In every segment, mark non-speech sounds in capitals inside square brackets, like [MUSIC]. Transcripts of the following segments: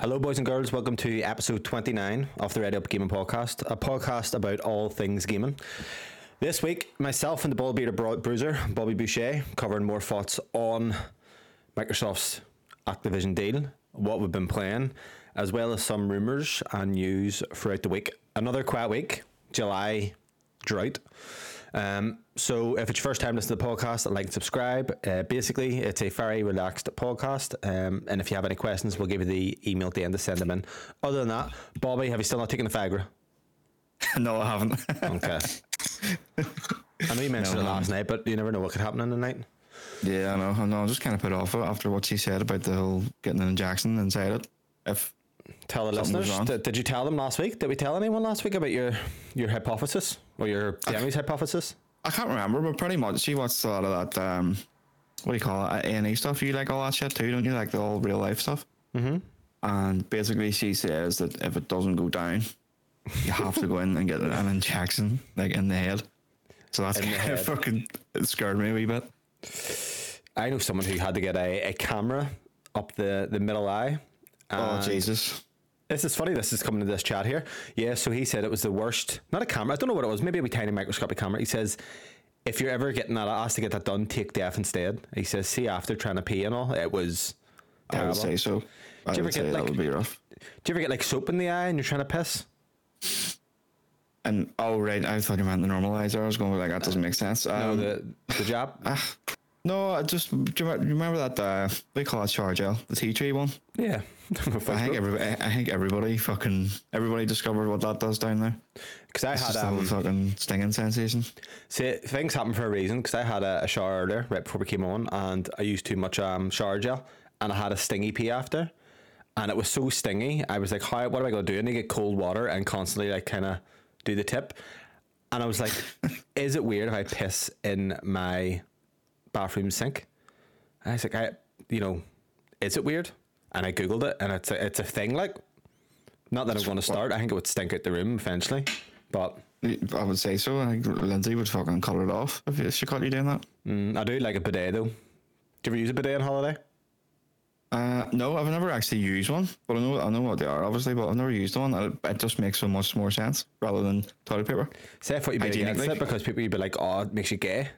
Hello, boys and girls. Welcome to episode 29 of the Ready Up Gaming Podcast, a podcast about all things gaming. This week, myself and the ball beater bruiser, Bobby Boucher, covering more thoughts on Microsoft's Activision deal, what we've been playing, as well as some rumours and news throughout the week. Another quiet week, July drought. Um, so if it's your first time listening to the podcast, like and subscribe. Uh, basically, it's a very relaxed podcast. Um, and if you have any questions, we'll give you the email at the end to send them in. Other than that, Bobby, have you still not taken the Viagra? [LAUGHS] no, I haven't. Okay. [LAUGHS] I know you mentioned No, it last night, but you never know what could happen in the night. yeah, I know. I know. I just kind of put off it after what she said about the whole getting an injection inside it. If Tell the Something listeners. Did, did you tell them last week? Did we tell anyone last week about your your hypothesis or your Demi's hypothesis? I can't remember, but pretty much she watched a lot of that. Um, what do you call it? A and E stuff. You like all that shit too, don't you? Like the all real life stuff. Mm-hmm. And basically, she says that if it doesn't go down, you have to go in and get an injection, like in the head. So that's kind of fucking it scared me a wee bit. I know someone who had to get a, a camera up the, the middle eye. Oh Jesus! This is funny. This is coming to this chat here. Yeah, so he said it was the worst. Not a camera. I don't know what it was. Maybe a wee tiny microscopic camera. He says if you're ever getting that asked to get that done, take death instead. He says, see after trying to pee and all, it was Terrible. I would say so. I would say get, that would be rough. Do you ever get like soap in the eye and you're trying to piss? And oh right, I thought you meant the normalizer. I was going like that doesn't make sense. No, Um, the the jab. [SIGHS] no, I just do you, remember, that uh, we call it shower gel, the tea tree one. yeah. [LAUGHS] I think everybody, I think everybody fucking everybody discovered what that does down there. Because I It's had um, a fucking stinging sensation. See, things happen for a reason because I had a, a shower earlier right before we came on, and I used too much um, shower gel, and I had a stingy pee after, and it was so stingy. I was like, "How? What am I going to do?" And I get cold water and constantly like kind of do the tip, and I was like, [LAUGHS] "Is it weird if I piss in my bathroom sink?" And I was like, "I, you know, is it weird?" And I googled it, and it's a, it's a thing. Like, not that I'm going to start. I think it would stink out the room eventually, but. I would say so. I think Lindsay would fucking cut it off if she caught you doing that. Mm, I do like a bidet though. Do you ever use a bidet on holiday? Uh, no, I've never actually used one, but I know I know what they are, obviously. But I've never used one. It, it just makes so much more sense rather than toilet paper. Say I thought you'd be against it because people would be like, "Oh, it makes you gay."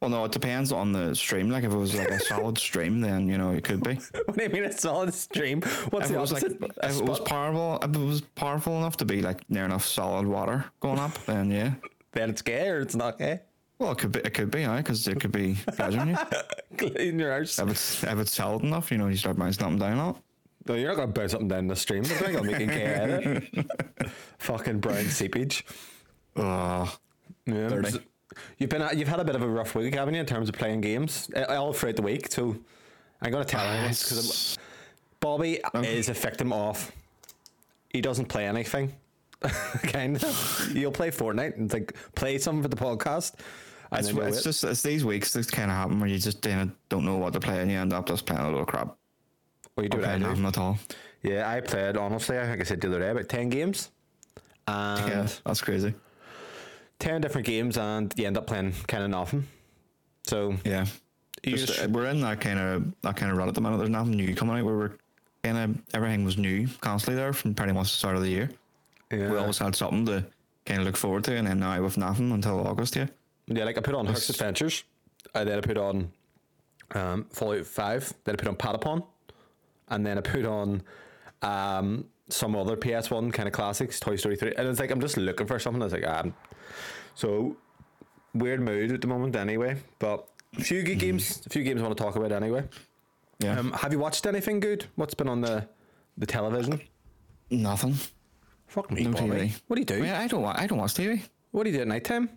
Well, no, it depends on the stream. Like if it was like a [LAUGHS] solid stream, then you know it could be. what do you mean? It's solid stream. What's if it was like if A it was powerful, if it was powerful enough to be like near enough solid water going up, then yeah. then it's gay or it's not gay. Well, it could be. It could be, yeah, because it could be pleasuring you. [LAUGHS] Clean your arse. If it's if it's solid enough, you know, you start bouncing up and down on. No, you're not gonna bounce something down the stream. They're gonna make you gay at it. [LAUGHS] Fucking brown seepage. Oh, Yeah. Dirty. You've been you've had a bit of a rough week, haven't you, in terms of playing games uh, all throughout the week? So I'm gonna tell you this because Bobby is a victim of he doesn't play anything. [LAUGHS] kind of. You'll play Fortnite and think play something for the podcast. It's, it's just it's these weeks that kind of happen where you just don't know what to play and you end up just playing a little crap. or you do Or what I playing nothing at all. Yeah, I played honestly. I think I said the other day about ten games, and Yeah, that's crazy. Ten different games, and you end up playing kind of nothing. So Yeah. Just, uh, we're in that kind of that kind of rut at the minute. There's nothing new coming out. Where we're kind of everything was new constantly there from pretty much the start of the year. yeah, We always had something to kind of look forward to, and then now with nothing until August. Yeah. yeah, like I put on Herc's Adventures, and then I put on um, Fallout Five, then I put on Patapon, and then I put on um, some other PS One kind of classics, Toy Story Three, and it's like I'm just looking for something. That's like um, so weird mood at the moment, anyway. But a few good games, a few games I want to talk about anyway. Yeah. Um, have you watched anything good? What's been on the the television? nothing. Fuck me, No Bobby. TV. What do you do? I, mean, I don't. wa- I don't watch TV. What do you do at night time?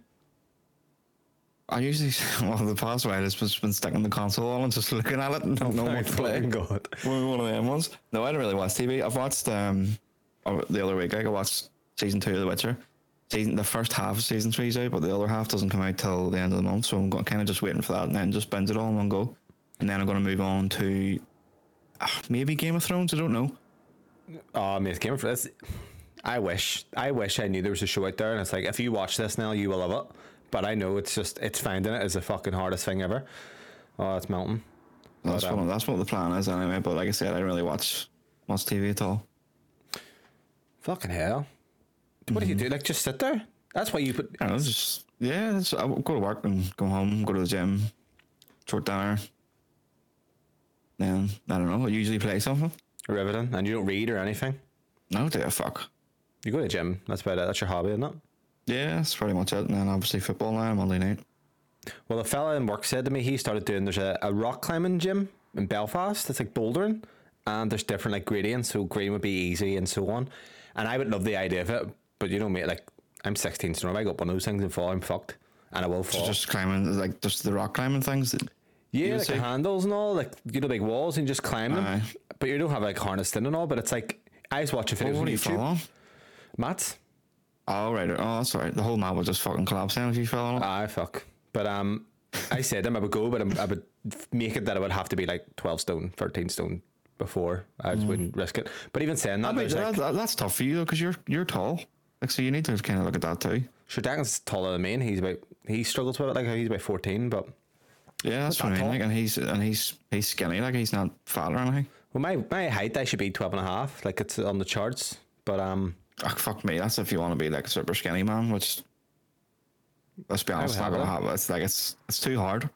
I usually, [LAUGHS] well, the past while it's just been sticking the console on and just looking at it and don't know what to play. God. [LAUGHS] One one of them ones. No, I don't really watch TV. I've watched um oh, the other week. I watched season two of The Witcher. Season the first half of season three's out, but the other half doesn't come out till the end of the month. So I'm going, kind of just waiting for that, and then just binge it all in one go. And then I'm going to move on to uh, maybe Game of Thrones. I don't know. Oh, mate, Game of Thrones. I wish, I wish I knew there was a show out there, and it's like if you watch this now, you will love it. But I know it's just it's finding it is the fucking hardest thing ever. Oh, it's melting. That's But, um, what that's what the plan is anyway. But like I said, I don't really watch watch TV at all. Fucking hell. What do you mm-hmm. do? Like just sit there? That's why you put. I don't know, it's just yeah. It's, I go to work and go home, go to the gym, short dinner. Then I don't know. I usually play something. Riveting, and you don't read or anything. No, do a fuck. You go to the gym. That's about it. That's your hobby, isn't it? Yeah, that's pretty much it. And then obviously football now Monday night. Well, a fella in work said to me he started doing. There's a, a rock climbing gym in Belfast. It's like bouldering, and there's different like gradients. So green would be easy, and so on. And I would love the idea of it, but you know me, like I'm 16 stone. If I go up one of those things and fall, I'm fucked, and I will fall. Just climbing, like just the rock climbing things. Yeah, like see? the handles and all, like you know, big walls, and just climb them. Aye. But you don't have like harnessed in and all. But it's like I was watching videos what on do you fall YouTube. on? Mats. Oh right. Oh, that's right. The whole map would just fucking collapse down if you fell on it. Aye, fuck. But um, I said to him I would go, but I'm- would make it that it would have to be like 12 stone, 13 stone before. I just wouldn't risk it. But even saying that, I mean, that, like, that- that's tough for you though, because you're you're tall. Like, so you need to kind of look at that too. sure, Dagon's taller than me, and he's about he struggles with it. Like he's about 14, but Yeah, that's what I mean. Like, and he's and he's he's skinny. Like, he's not fat or anything. well, my my height I should be 12 and a half. Like it's on the charts. But um, Oh, fuck me. That's if you want to be like a super skinny man. Which, let's be honest, not gonna have happen. It's like it's it's too hard.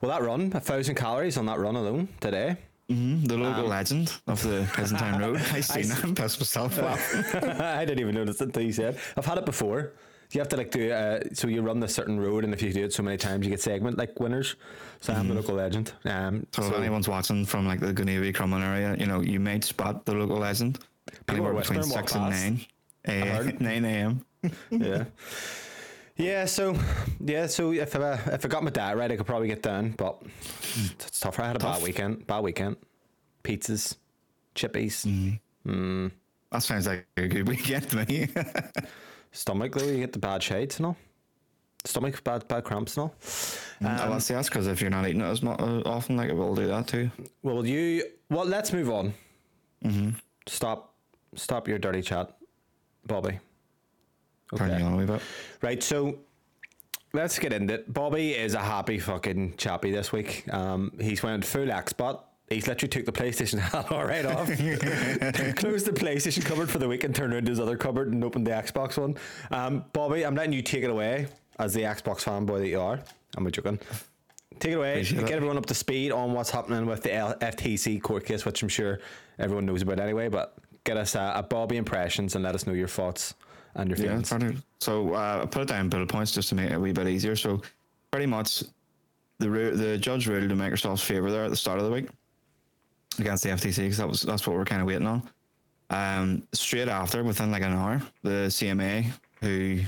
well, that run, a thousand calories on that run alone today. Mm, the Um, local legend of the Pleasantine Road. [LAUGHS] I seen that and pissed myself off. [LAUGHS] I didn't even notice it until you said. I've had it before. You have to like do uh, so you run this certain road, and if you do it so many times, you get segment like winners. So I'm the local legend. Um, So, if anyone's watching from like the Glenavy Crumlin area, you know, you might spot the local legend anywhere are between six and nine. Heard. [LAUGHS] nine a.m. yeah, yeah. So yeah, so if I if I got my diet right, I could probably get down, but it's tough. I had a bad weekend. Bad weekend. Pizzas, chippies, That sounds like a good weekend [LAUGHS] to me. stomach though. You get the bad shades and all. Stomach, bad bad cramps and all. I will say that's because if you're not eating it as mu- uh, often, like it will do that too. Well, you. Well, let's move on. Mm-hmm. Stop. Stop your dirty chat, Bobby. Turn you on a wee bit. Right. So let's get into it. Bobby is a happy fucking chappy this week. Um, he's went full Xbot. He's literally took the PlayStation [LAUGHS] right off, [LAUGHS] closed the PlayStation cupboard for the week, and turned around to his other cupboard and opened the Xbox one. Um, Bobby, I'm letting you take it away as the Xbox fanboy that you are. I'm joking. Take it away. Appreciate Get it. everyone up to speed on what's happening with the L- FTC court case, which I'm sure everyone knows about anyway. But get us a, a Bobby impressions and let us know your thoughts and your Yeah, fair so uh, I put it down in bullet points just to make it a wee bit easier. So pretty much the the judge ruled in Microsoft's favor there at the start of the week against the FTC because that was that's what we're kind of waiting on. Um, straight after, within like an hour, the CMA who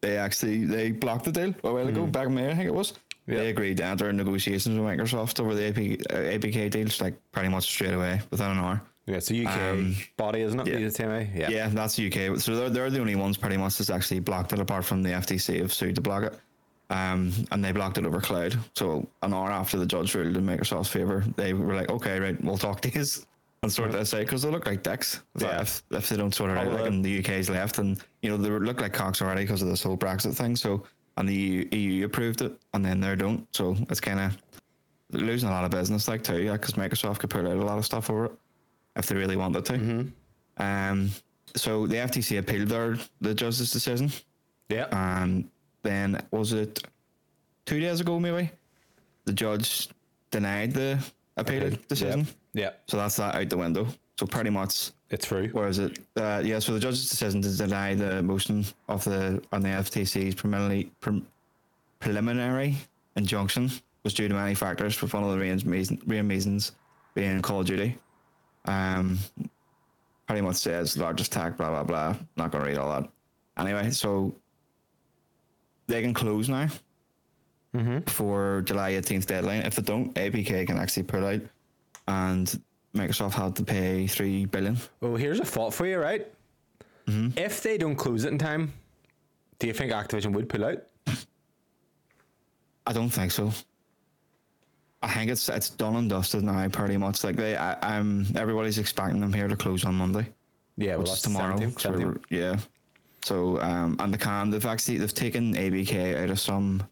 they actually they blocked the deal a while ago back in May, I think it was. Yeah. They agreed to enter negotiations with Microsoft over the AP, uh, ABK deals like pretty much straight away within an hour. Yeah, it's a UK body, isn't it? yeah. The TMA? Yeah. Yeah, that's the UK. So they're, they're the only ones pretty much that's actually blocked it, apart from the FTC have sued to block it. Um, and they blocked it over cloud. So an hour after the judge ruled in Microsoft's favor, they were like, "Okay, right, we'll talk to you and sort this out," because they look like dicks if, Yeah. if, if they don't sort it out. Like, and the UK's left, and you know they look like cocks already because of this whole Brexit thing. So and the EU, EU approved it, and then they don't. So it's kind of losing a lot of business, like too, yeah, because Microsoft could pull out a lot of stuff over it if they really wanted to. Um, so the FTC appealed their the judge's decision, Yeah. and then was it two days ago maybe the judge denied the appeal Okay. decision. yeah. So that's that out the window. So pretty much, It's through. where is it? Uh, yeah. So the judge's decision to deny the motion of the on the FTC's preliminary pre- preliminary injunction was due to many factors, with one of the main reasons being Call of Duty. Um, pretty much says largest tech, blah blah blah. Not gonna read all that. Anyway, so they can close now for July 18th deadline. If they don't, ABK can actually pull out, and Microsoft had to pay three billion. Well, here's a thought for you, right? If they don't close it in time, do you think Activision would pull out? I don't think so. I think it's it's done and dusted now, pretty much. Like they, I, I'm everybody's expecting them here to close on Monday. Yeah, well, which that's is tomorrow. 17th, 17th. yeah. So um, and the can they've actually they've taken ABK out of some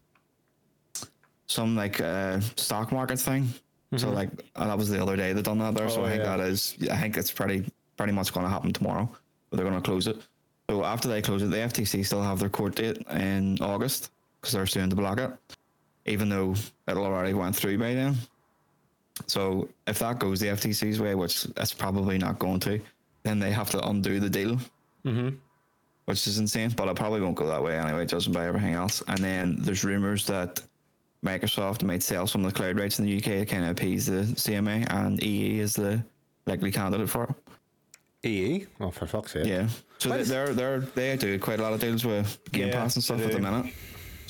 some like uh, stock market thing So like uh, that was the other day they done that there. so Oh, I think yeah. that is I think it's pretty pretty much going to happen tomorrow. But they're going to close it. So after they close it, the FTC still have their court date in August because they're suing to block it, even though it'll already went through by then. So if that goes the FTC's way, which that's probably not going to, then they have to undo the deal, mm-hmm. which is insane. But it probably won't go that way anyway, judging by everything else. And then there's rumors that Microsoft might sell some of the cloud rights in the UK to kind of appease the CMA, and EE is the likely candidate for it. EE? Oh, for fuck's sake. Yeah. So they, they're they're they do quite a lot of deals with Game Yeah, Pass and stuff at the minute.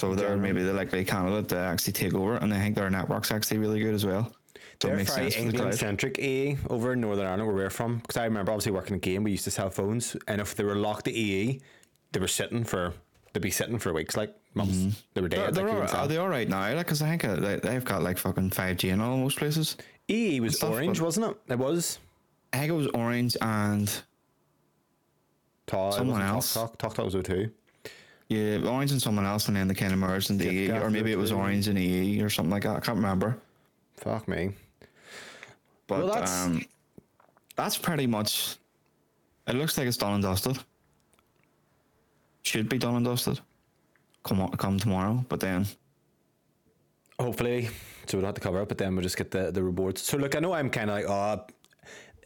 So they're maybe the likely candidate to actually take over, and I think their network's actually really good as well. So They're very sense for the England centric EE over in Northern Ireland where we're from. Because I remember obviously working in game, we used to sell phones, and if they were locked to EE, they were sitting for they'd be sitting for weeks, like months. They were They're, dead. they're like, you all, are they all right now? Like, I think uh, they, they've got like fucking five G in all most places. EE was stuff, orange, wasn't it? It was. I think it was orange and Ta- Someone else. Talk Talk Talk was O2. Yeah, orange and someone else, and then they kind of merged into Gift EE, or maybe it was orange and EE or something like that. I can't remember. Fuck me. But Well, that's- um, that's pretty much. It looks like it's done and dusted. Should be done and dusted. Come on, come tomorrow, but then Hopefully, so we don't have to cover up. but then we'll just get the, the rewards. So look, I know I'm kind of like, oh,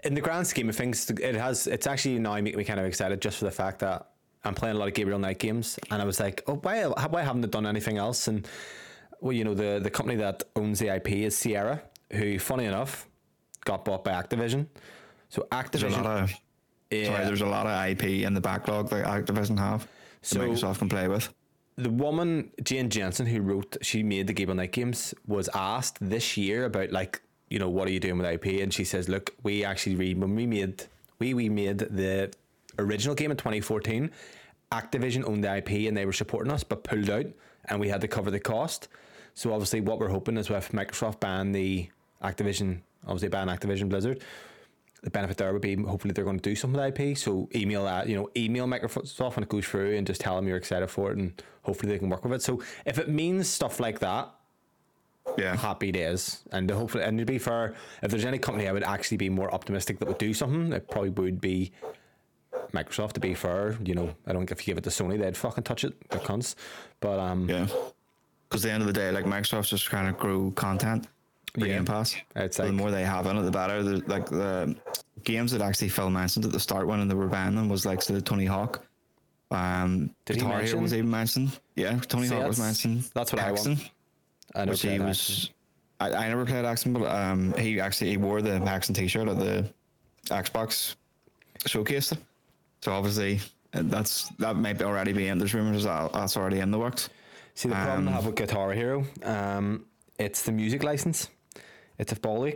in the grand scheme of things, it has. It's actually now making me kind of excited just for the fact that I'm playing a lot of Gabriel Knight games, and I was like, oh, why, why haven't they done anything else? And well, you know, the the company that owns the IP is Sierra, who, funny enough, got bought by Activision. So there's a Activision, lot of yeah, sorry, there's a lot of IP in the backlog that Activision have. So So- Microsoft can play with. the woman Jane Jensen who wrote she made the Gabriel Knight games was asked this year about like you know what are you doing with IP and she says look we actually read when we made we we made the original game in 2014 Activision owned the IP and they were supporting us but pulled out and we had to cover the cost so obviously what we're hoping is with Microsoft ban the Activision obviously ban Activision Blizzard the benefit there would be hopefully they're going to do something with IP. So email that, you know, email Microsoft when it goes through and just tell them you're excited for it and hopefully they can work with it. So if it means stuff like that, Yeah, happy days. And hopefully, and to be fair, if there's any company I would actually be more optimistic that would do something, it probably would be Microsoft. To be fair, you know, I don't if you give it to Sony, they'd fucking touch it. They're cunts. But um, yeah. Because the end of the day, like Microsoft's just trying to grow content for Yeah. Game Pass. It's So the more they have in it, the better. The, like the games that actually Phil mentioned at the start when they were banning them was like so the Tony Hawk. Um, Did he Guitar Hero was even mentioned. Yeah, Tony See, Hawk was mentioned. that's what I want. I know which he was. I, I never played Axon, but um, he actually he wore the Axon T-shirt at the Xbox showcase. So obviously uh, that's that might be already be in. There's rumors that that's already in the works. See the problem I have with Guitar Hero, um, it's the music license. It's a ball.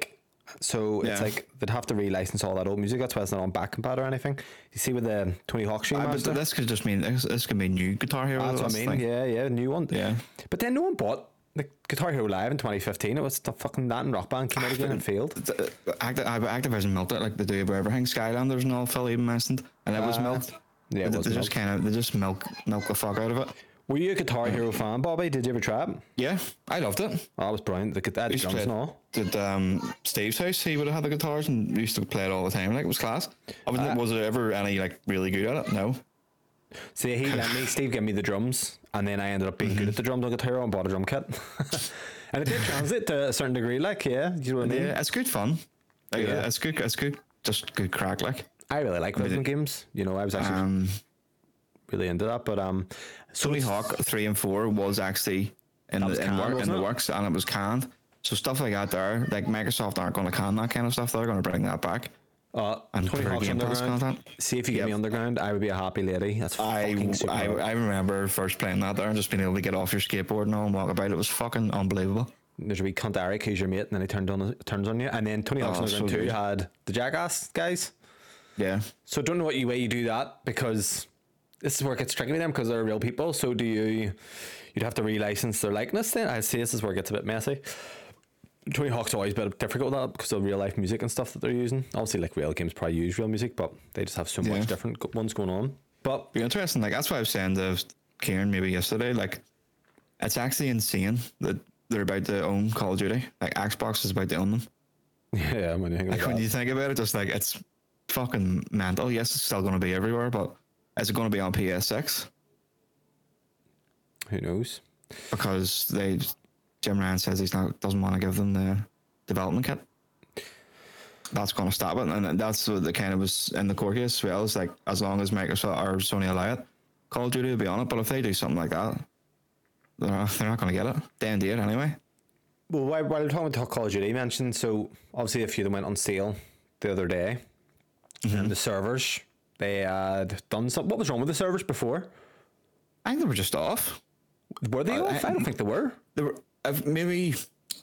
So it's Yeah. like they'd have to relicense all that old music. That's why it's not on back compat or anything. You see with the Tony Hawk Stream Uh, but this could just mean this, this could be new Guitar Hero. That's what I mean. thing. Yeah, yeah, new one. Yeah. But then no one bought the Guitar Hero Live in 2015. It was the fucking that and Rock Band came out again and failed. The- Acti- uh, Activision milked it like they do with everything. Skylanders and all Phil even mentioned, and it was Uh, milked. yeah, it they, was they milked. just kind of they just milk milk the fuck out of it. Were you a Guitar Hero fan, Bobby? Did you ever try it? Yeah, I loved it. Oh, that was brilliant. The guitar drums and all. Did um, Steve's house? He would have had the guitars and used to play it all the time. Like it was class. I was, Uh, was there ever any like really good at it? No. See, he let me, [LAUGHS] Steve gave me the drums, and then I ended up being Mm-hmm. good at the drums on Guitar and bought a drum kit. [LAUGHS] and it did translate to a certain degree, like, yeah, you know what I mean? Yeah, it's good fun. Like, Yeah. it's good. It's good. Just good crack. Like I really like rhythm games. You know, I was actually um, really into that, but um, so Tony Hawk three and four was actually in was the in, work, in the works, and it was canned. So stuff like that there, like Microsoft aren't going to can that kind of stuff. They're going to bring that back. Uh, And Tony Hawk's Game Pass Underground. content? See if you get Yep. me Underground, I would be a happy lady. That's I, fucking super. I I remember first playing that there and just being able to get off your skateboard and all and walk about. It was fucking unbelievable. There's a wee cunt Eric who's your mate, and then he turned on turns on you. And then Tony Hawk's Oh, Underground so two good. had the Jackass guys. Yeah. So I don't know what you way you do that because this is where it gets tricky with them because they're real people. So do you? You'd have to relicense their likeness. Then I see this is where it gets a bit messy. Tony Hawk's always been difficult with that because of real life music and stuff that they're using. Obviously, like real games probably use real music, but they just have so Yeah. much different ones going on. But Be interesting. Like that's why I was saying to Kieran maybe yesterday. Like it's actually insane that they're about to own Call of Duty. Like Xbox is about to own them. [LAUGHS] Yeah, when you think Like when that. you think about it, just like it's fucking mental. Yes, it's still going to be everywhere, but is it going to be on PS6? Who knows? Because they, Jim Ryan says he's not doesn't want to give them the development kit. That's going to stop it, and that's what the kind of was in the court case as well. Is like as long as Microsoft or Sony allow it, Call of Duty will be on it. But if they do something like that, they're not, they're not going to get it. They end it anyway. Well, while, while we're talking about Call of Duty, you mentioned so obviously a few of them went on sale the other day, mm-hmm. and the servers they had done something. What was wrong with the servers before? I think they were just off. Were they off? I, don't think they were. There were maybe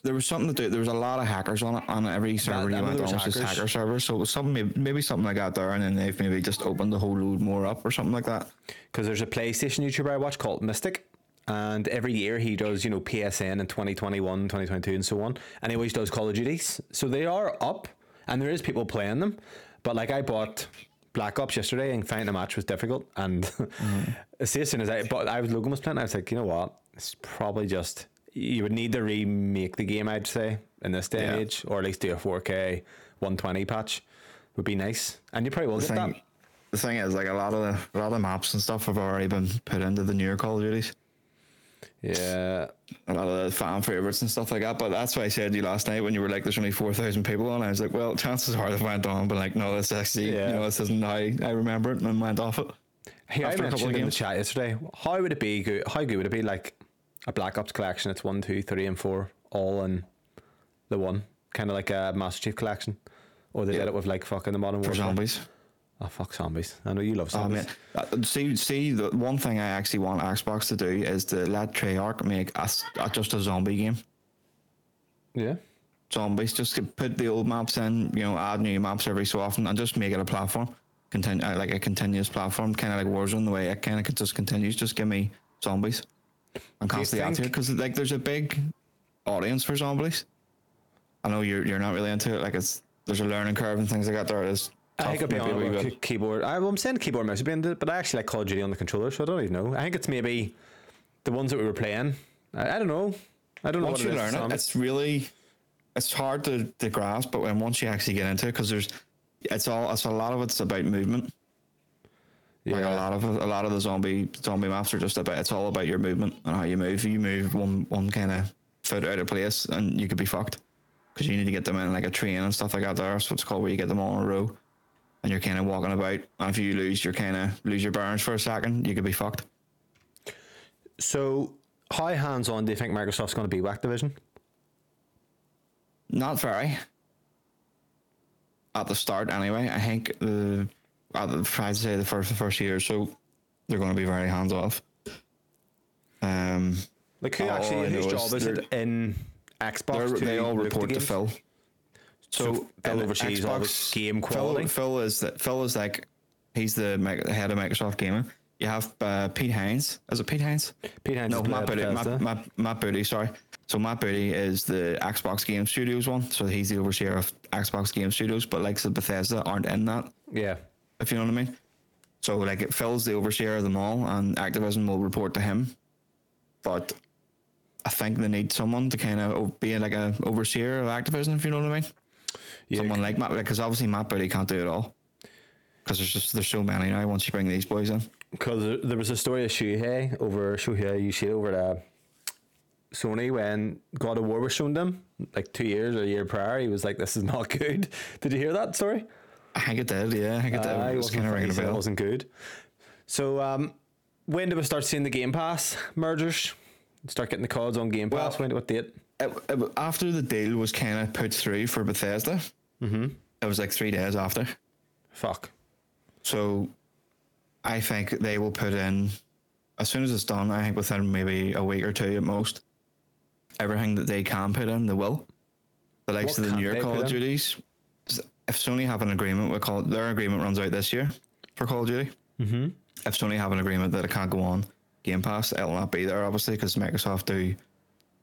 there was something to do. There was a lot of hackers on it on every server you went on was just hacker servers. So it was something maybe, maybe something like that there, and then they've maybe just opened the whole load more up or something like that. because there's a PlayStation YouTuber I watch called Mystic, and every year he does, you know, PSN in 2021, 2022, and so on, and he always does Call of Duties. So they are up, and there is people playing them. But like I bought Black Ops yesterday, and finding a match was difficult. And see [LAUGHS] mm-hmm. as soon as I bought, I was Logan was playing, I was like, you know what, it's probably just you would need to remake the game, I'd say, in this day and age, or at least do a 4K 120 patch would be nice, and you probably will get that. The thing is, like a lot of the a lot of maps and stuff have already been put into the newer Call of Duties. Yeah, A lot of the fan favorites and stuff like that. But that's why I said to you last night when you were like, "There's only four thousand people on." I was like, "Well, chances are they went on, but like, no, this actually, Yeah. you know, this isn't how I remember it and went off it." I after a couple mentioned in the chat yesterday, how would it be good? How good would it be like a Black Ops collection? It's one, two, three, and four, all in the one, kind of like a Master Chief collection, or they Yeah. did it with like fucking the Modern For Warfare. zombies. Oh fuck zombies! I know you love Oh, zombies. man. Uh, see, see, the one thing I actually want Xbox to do is to let Treyarch make a- just a zombie game. yeah, Zombies, just put the old maps in, you know, add new maps every so often, and just make it a platform, continue uh, like a continuous platform, kind of like Warzone. The way it kind of just continues. Just give me zombies. I'm constantly out here because like there's a big audience for zombies. I know you're you're not really into it. Like it's there's a learning curve and things like that. There is. I think I'd be on a bit. keyboard. I, well, I'm saying keyboard mouse would be into it, but I actually like Call of Duty on the controller, so I don't even know. I think it's maybe the ones that we were playing. I, I don't know. I don't know once you it learn it, it's really it's hard to, to grasp. But when once you actually get into it, because there's it's all it's a lot of it's about movement. Like a lot of a lot of the zombie zombie maps are just about it's all about your movement and how you move. You move one one kind of foot out of place and you could be fucked because you need to get them in like a train and stuff like that. That's what's called where you get them all in a row and you're kind of walking about. And if you lose, your kind of lose your bearings for a second, you could be fucked. So, how hands on do you think Microsoft's going to be with Activision? Not very. At the start, anyway. I think the I'd say the first the first year or so, they're going to be very hands off. Um, Like, who actually, whose job is it in Xbox? they all report the to? Phil. So, Phil in oversees all the game quality. Phil, Phil is that Phil is like he's the the head of Microsoft Gaming. You have uh, Pete Hines. Is it Pete Hines? Pete Hines No, is Matt Booty. Matt, Matt, Matt Booty. Sorry. So Matt Booty is the Xbox Game Studios one. So he's the overseer of Xbox Game Studios, but like the Bethesda aren't in that. Yeah. If you know what I mean. So like it fills the overseer of them all, and Activision will report to him. But I think they need someone to kind of be like a overseer of Activision, if you know what I mean. Yeah, Someone like Matt, because obviously Matt Booty can't do it all. Because there's just there's so many now. Once you bring these boys in, Because there, was a story of Shuhei over Shuhei Yoshida over at uh, Sony when God of War was shown them like two years or a year prior. He was like, "This is not [LAUGHS] good." Did you hear that story? I think it did. Yeah, I think it did. Uh, it was kind of ringing a said it wasn't good. So um, when do we start seeing the Game Pass mergers? Start getting the codes on Game Pass. Well- when? What date? It, it, after the deal was kind of put through for Bethesda, mm-hmm. it was like three days after. Fuck. So I think they will put in as soon as it's done, I think within maybe a week or two at most, everything that they can put in, they will. The likes What of the newer Call of? Duties, if Sony have an agreement with Call their agreement runs out this year for Call of Duty. Mm-hmm. If Sony have an agreement that it can't go on Game Pass, it'll not be there obviously because Microsoft do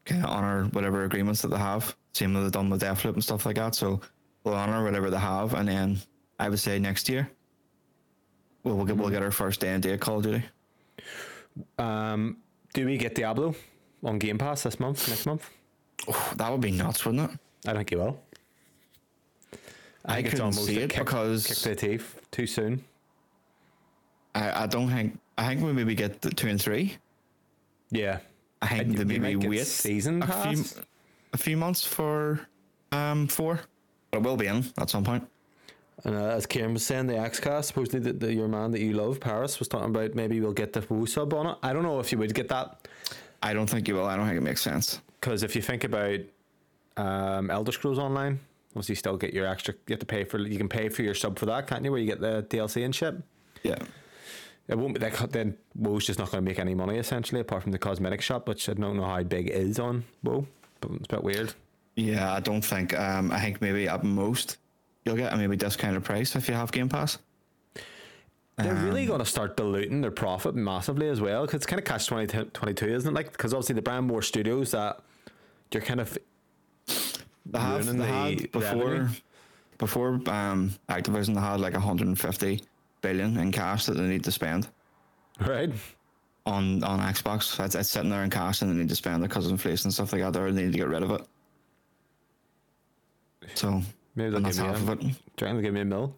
kind of honor whatever agreements that they have. Same that they've done with Deathloop and stuff like that. So we'll honor whatever they have, and then I would say next year we'll, we'll get we'll get our first day and day of Call of Duty. Um, do we get Diablo on Game Pass this month? Next month? That would be nuts, wouldn't it? I think you will. I think couldn't see it kick, because- kick to the teeth too soon. I, I don't think. I think we maybe get the two and three. Yeah, I think And they maybe wait season a few, pass? a few months for um four, but it will be in at some point. And uh, as Kieran was saying, the XCast, supposedly the, the, your man that you love, Paris, was talking about maybe we'll get the WoW sub on it. I don't know if you would get that I don't think you will. I don't think it makes sense. because if you think about um, Elder Scrolls Online, obviously you still get your extra. You have to pay for. You can pay for your sub for that, can't you? Where you get the DLC and shit. Yeah. It won't be like then WoW's just not going to make any money essentially, apart from the cosmetic shop, which I don't know how big it is on WoW, but it's a bit weird. Yeah, I don't think. Um, I think maybe at most you'll get a maybe discounted price if you have Game Pass. They're Um, really going to start diluting their profit massively as well, because it's kind of catch 20, 22, isn't it? Like, because obviously the brand more studios that you're kind of They have, they the had before revenue. before um, Activision they had like 150 billion in cash that they need to spend right. on on Xbox. It's, it's sitting there in cash and they need to spend it because of inflation and stuff like that. They need to get rid of it. So Maybe they'll give that's me half a, of it. trying to give me a mill.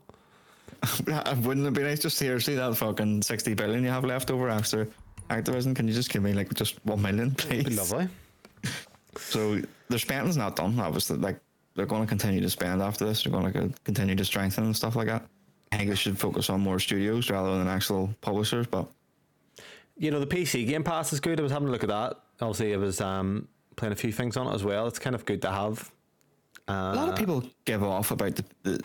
[LAUGHS] Wouldn't it be nice just to see that fucking 60 billion you have left over after Activision? Can you just give me like just one million, [LAUGHS] please? Be lovely. So their spending's not done. Obviously, like they're going to continue to spend after this. They're going to continue to strengthen and stuff like that. I think they should focus on more studios rather than actual publishers. But You know, the PC Game Pass is good. I was having a look at that. Obviously, I was um, playing a few things on it as well. It's kind of good to have. a lot of people give off about the, the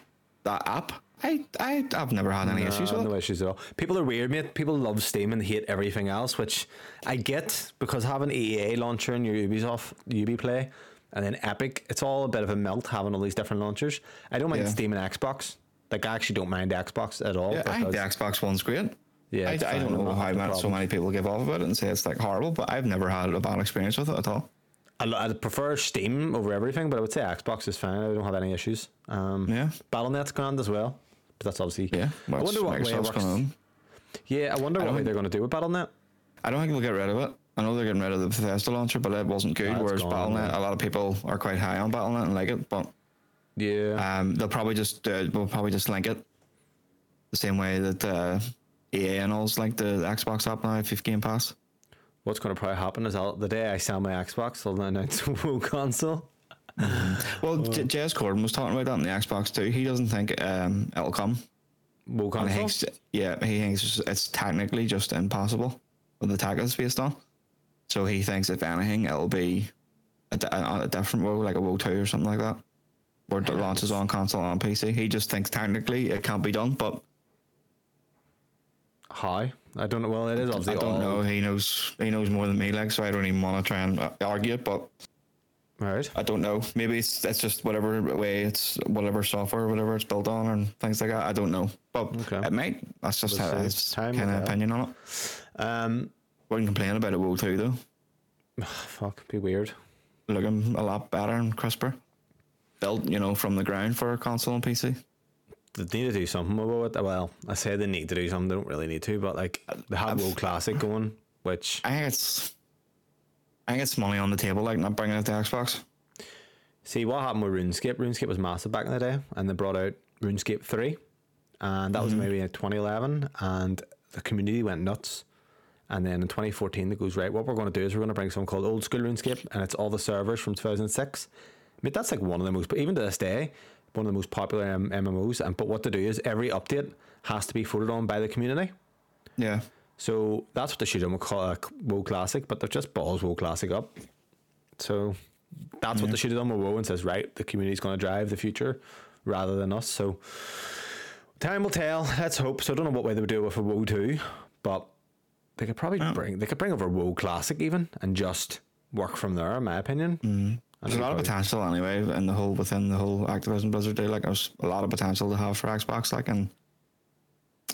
that app. I I I've never had any issues Uh, with no it. issues at all. People are weird, mate. People love Steam and hate everything else, which I get because having EA launcher and your Ubisoft Ubiplay and then Epic, it's all a bit of a melt having all these different launchers. I don't mind Yeah. Steam and Xbox. Like I actually don't mind Xbox at all. Yeah, I think the Xbox One's great. Yeah, I, I don't know how much so many people give off about it and say it's like horrible, but I've never had a bad experience with it at all. I, I prefer Steam over everything, but I would say Xbox is fine. I don't have any issues. Um, Yeah. Battle.net's grand as well, but that's obviously. Yeah, I wonder what way it works. going on. Yeah, I wonder what way they're going to do with Battle.net. I don't think they'll get rid of it. I know they're getting rid of the Bethesda launcher, but it wasn't good. That's whereas gone, BattleNet, yeah. a lot of people are quite high on BattleNet and like it, but Yeah. um, they'll probably just uh, will probably just link it the same way that uh, EA and all's like the Xbox app now if you've Game Pass. What's going to probably happen is I'll, the day I sell my Xbox, they'll announce [LAUGHS] a WoW console. Well, J- Jez Corden was talking about that on the Xbox too. He doesn't think um, it'll come. He console. thinks, yeah, he thinks it's- it's technically just impossible with the tech it's based on. So he thinks if anything, it'll be a, a, a different WoW, like a WoW 2 or something like that, where it launches on console and on PC. He just thinks technically it can't be done, but How? I don't know. Well, it is obviously I don't all- know. He knows he knows more than me, like, so I don't even want to try and uh, argue it, but Right. I don't know. Maybe it's that's just whatever way it's whatever software, whatever it's built on, and things like that. I don't know, but Okay. it might. That's just We'll how Time kind of opinion on it. Um, Wouldn't complain about it WoW 2 though. [SIGHS] fuck, be weird. looking a lot better and crisper. Built, you know, from the ground for a console and PC. They need to do something about it. Well, I say they need to do something. They don't really need to, but like they have WoW Classic going, which I think it's, I think it's money on the table, like not bringing it to Xbox. see what happened with RuneScape. RuneScape was massive back in the day, and they brought out RuneScape three, and that was mm-hmm. maybe in 2011, and the community went nuts. And then in 2014, it goes right. What we're going to do is we're going to bring something called Old School RuneScape, and it's all the servers from 2006. I mean, that's like one of the most, but even to this day, one of the most popular um, MMOs. And but what to do is every update has to be voted on by the community. Yeah. So that's what they should have call a WoW Classic, but they've just balls WoW Classic up. So that's what they should have done with WoW and says, right, the community's going to drive the future rather than us. So time will tell. Let's hope. So I don't know what way they would do it with a WoW 2, but they could probably bring they could bring over WoW Classic even and just work from there, in my opinion. Mm. There's a lot of potential anyway in the whole within the whole Activision Blizzard deal. Like there's a lot of potential to have for Xbox. Like and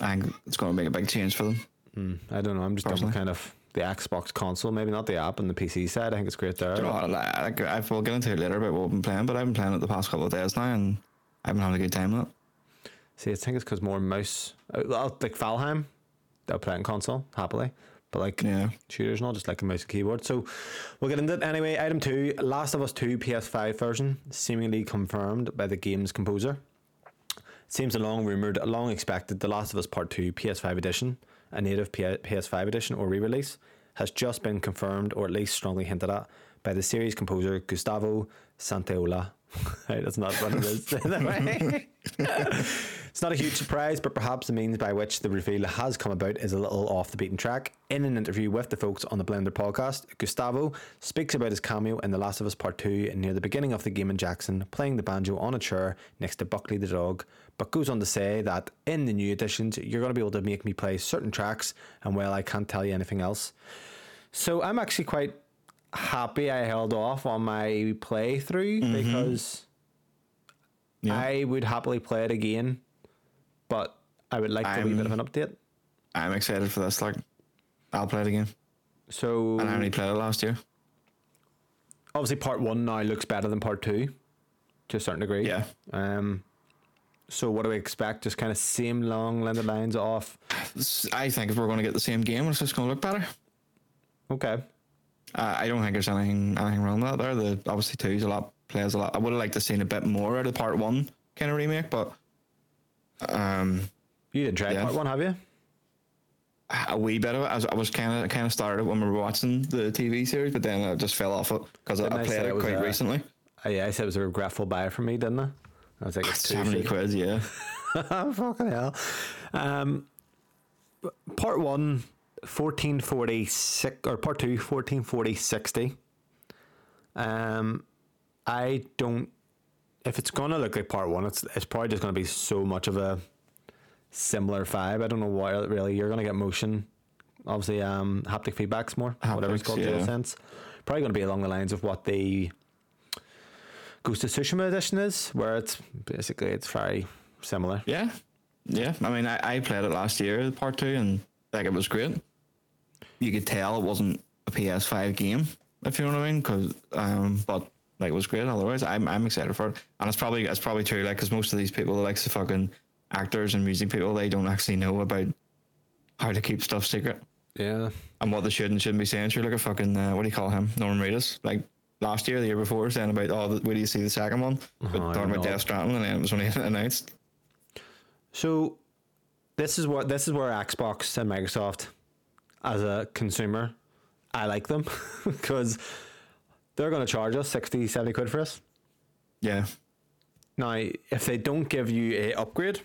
I think it's going to make a big change for them. I don't know. I'm just Personally. kind of the Xbox console, maybe not the app and the PC side. I think it's great there. You know what, like, I will get into it later about what I've been playing, but I've been playing it the past couple of days now, and I've been having a good time with it. See, I think it's because more mouse, uh, like Valheim, they'll play on console happily, but like Yeah. shooters, not just like a mouse and keyboard. So we'll get into it anyway. Item two: Last of Us Two PS5 version, seemingly confirmed by the game's composer. Seems a long rumored, long expected The Last of Us Part 2 PS5 edition, a native P- PS5 edition or re release, has just been confirmed or at least strongly hinted at by the series composer Gustavo Santaolalla. [LAUGHS] right, that's not what it is. [LAUGHS] [LAUGHS] it's not a huge surprise, but perhaps the means by which the reveal has come about is a little off the beaten track. In an interview with the folks on the Blender podcast, Gustavo speaks about his cameo in The Last of Us Part 2 near the beginning of the game in Jackson, playing the banjo on a chair next to Buckley the dog, but goes on to say that in the new editions, you're going to be able to make me play certain tracks, and well, I can't tell you anything else. So I'm actually quite happy I held off on my playthrough because Yeah. I would happily play it again, but I would like a wee bit of an update. I'm excited for this. Like, I'll play it again. So And I only played it last year. obviously, part one now looks better than part two, to a certain degree. Yeah. Um. So what do we expect? Just kind of same long of lines off. I think if we're going to get the same game, it's just going to look better. Okay. Uh, I don't think there's anything anything wrong with that. There, the obviously two is a lot plays a lot. I would have liked to have seen a bit more out of part one kind of remake, but um, You didn't try Yeah. part one, have you? a wee bit of it. I was, I was kind of kind of started when we were watching the TV series, but then I just fell off it because I, I played it it quite a- recently. Uh, yeah, I said it was a regretful buy for me, didn't I? I was like, it's too Seventy quid, yeah. [LAUGHS] Fucking hell. Um, part one, 1446, or part two, 1440 60. Um, I don't, if it's to look like part one, it's, it's probably just to be so much of a similar vibe. I don't know why really you're to get motion. Obviously, um, haptic feedbacks more, whatever it's called, yeah. sense. Probably to be along the lines of what the Ghost of Tsushima edition is, where it's basically it's very similar. Yeah, yeah. I mean, I, I played it last year, part two, and like it was great. You could tell it wasn't a PS5 game, if you know what I mean. Cause, um, but like it was great. Otherwise, I'm I'm excited for it, and it's probably it's probably true. Like, cause most of these people, like the fucking actors and music people, they don't actually know about how to keep stuff secret Yeah. and what they should and shouldn't be saying. Sure, look at fucking uh, what do you call him, Norman Reedus, like. Last year, the year before, saying about oh, where do you see the second one? Oh, talking about. Death Stranding, and then it was only [LAUGHS] announced. So this is what this is where Xbox and Microsoft, as a consumer, I like them [LAUGHS] because they're going to charge us 60, 70 quid for us. Yeah, Now, if they don't give you a upgrade,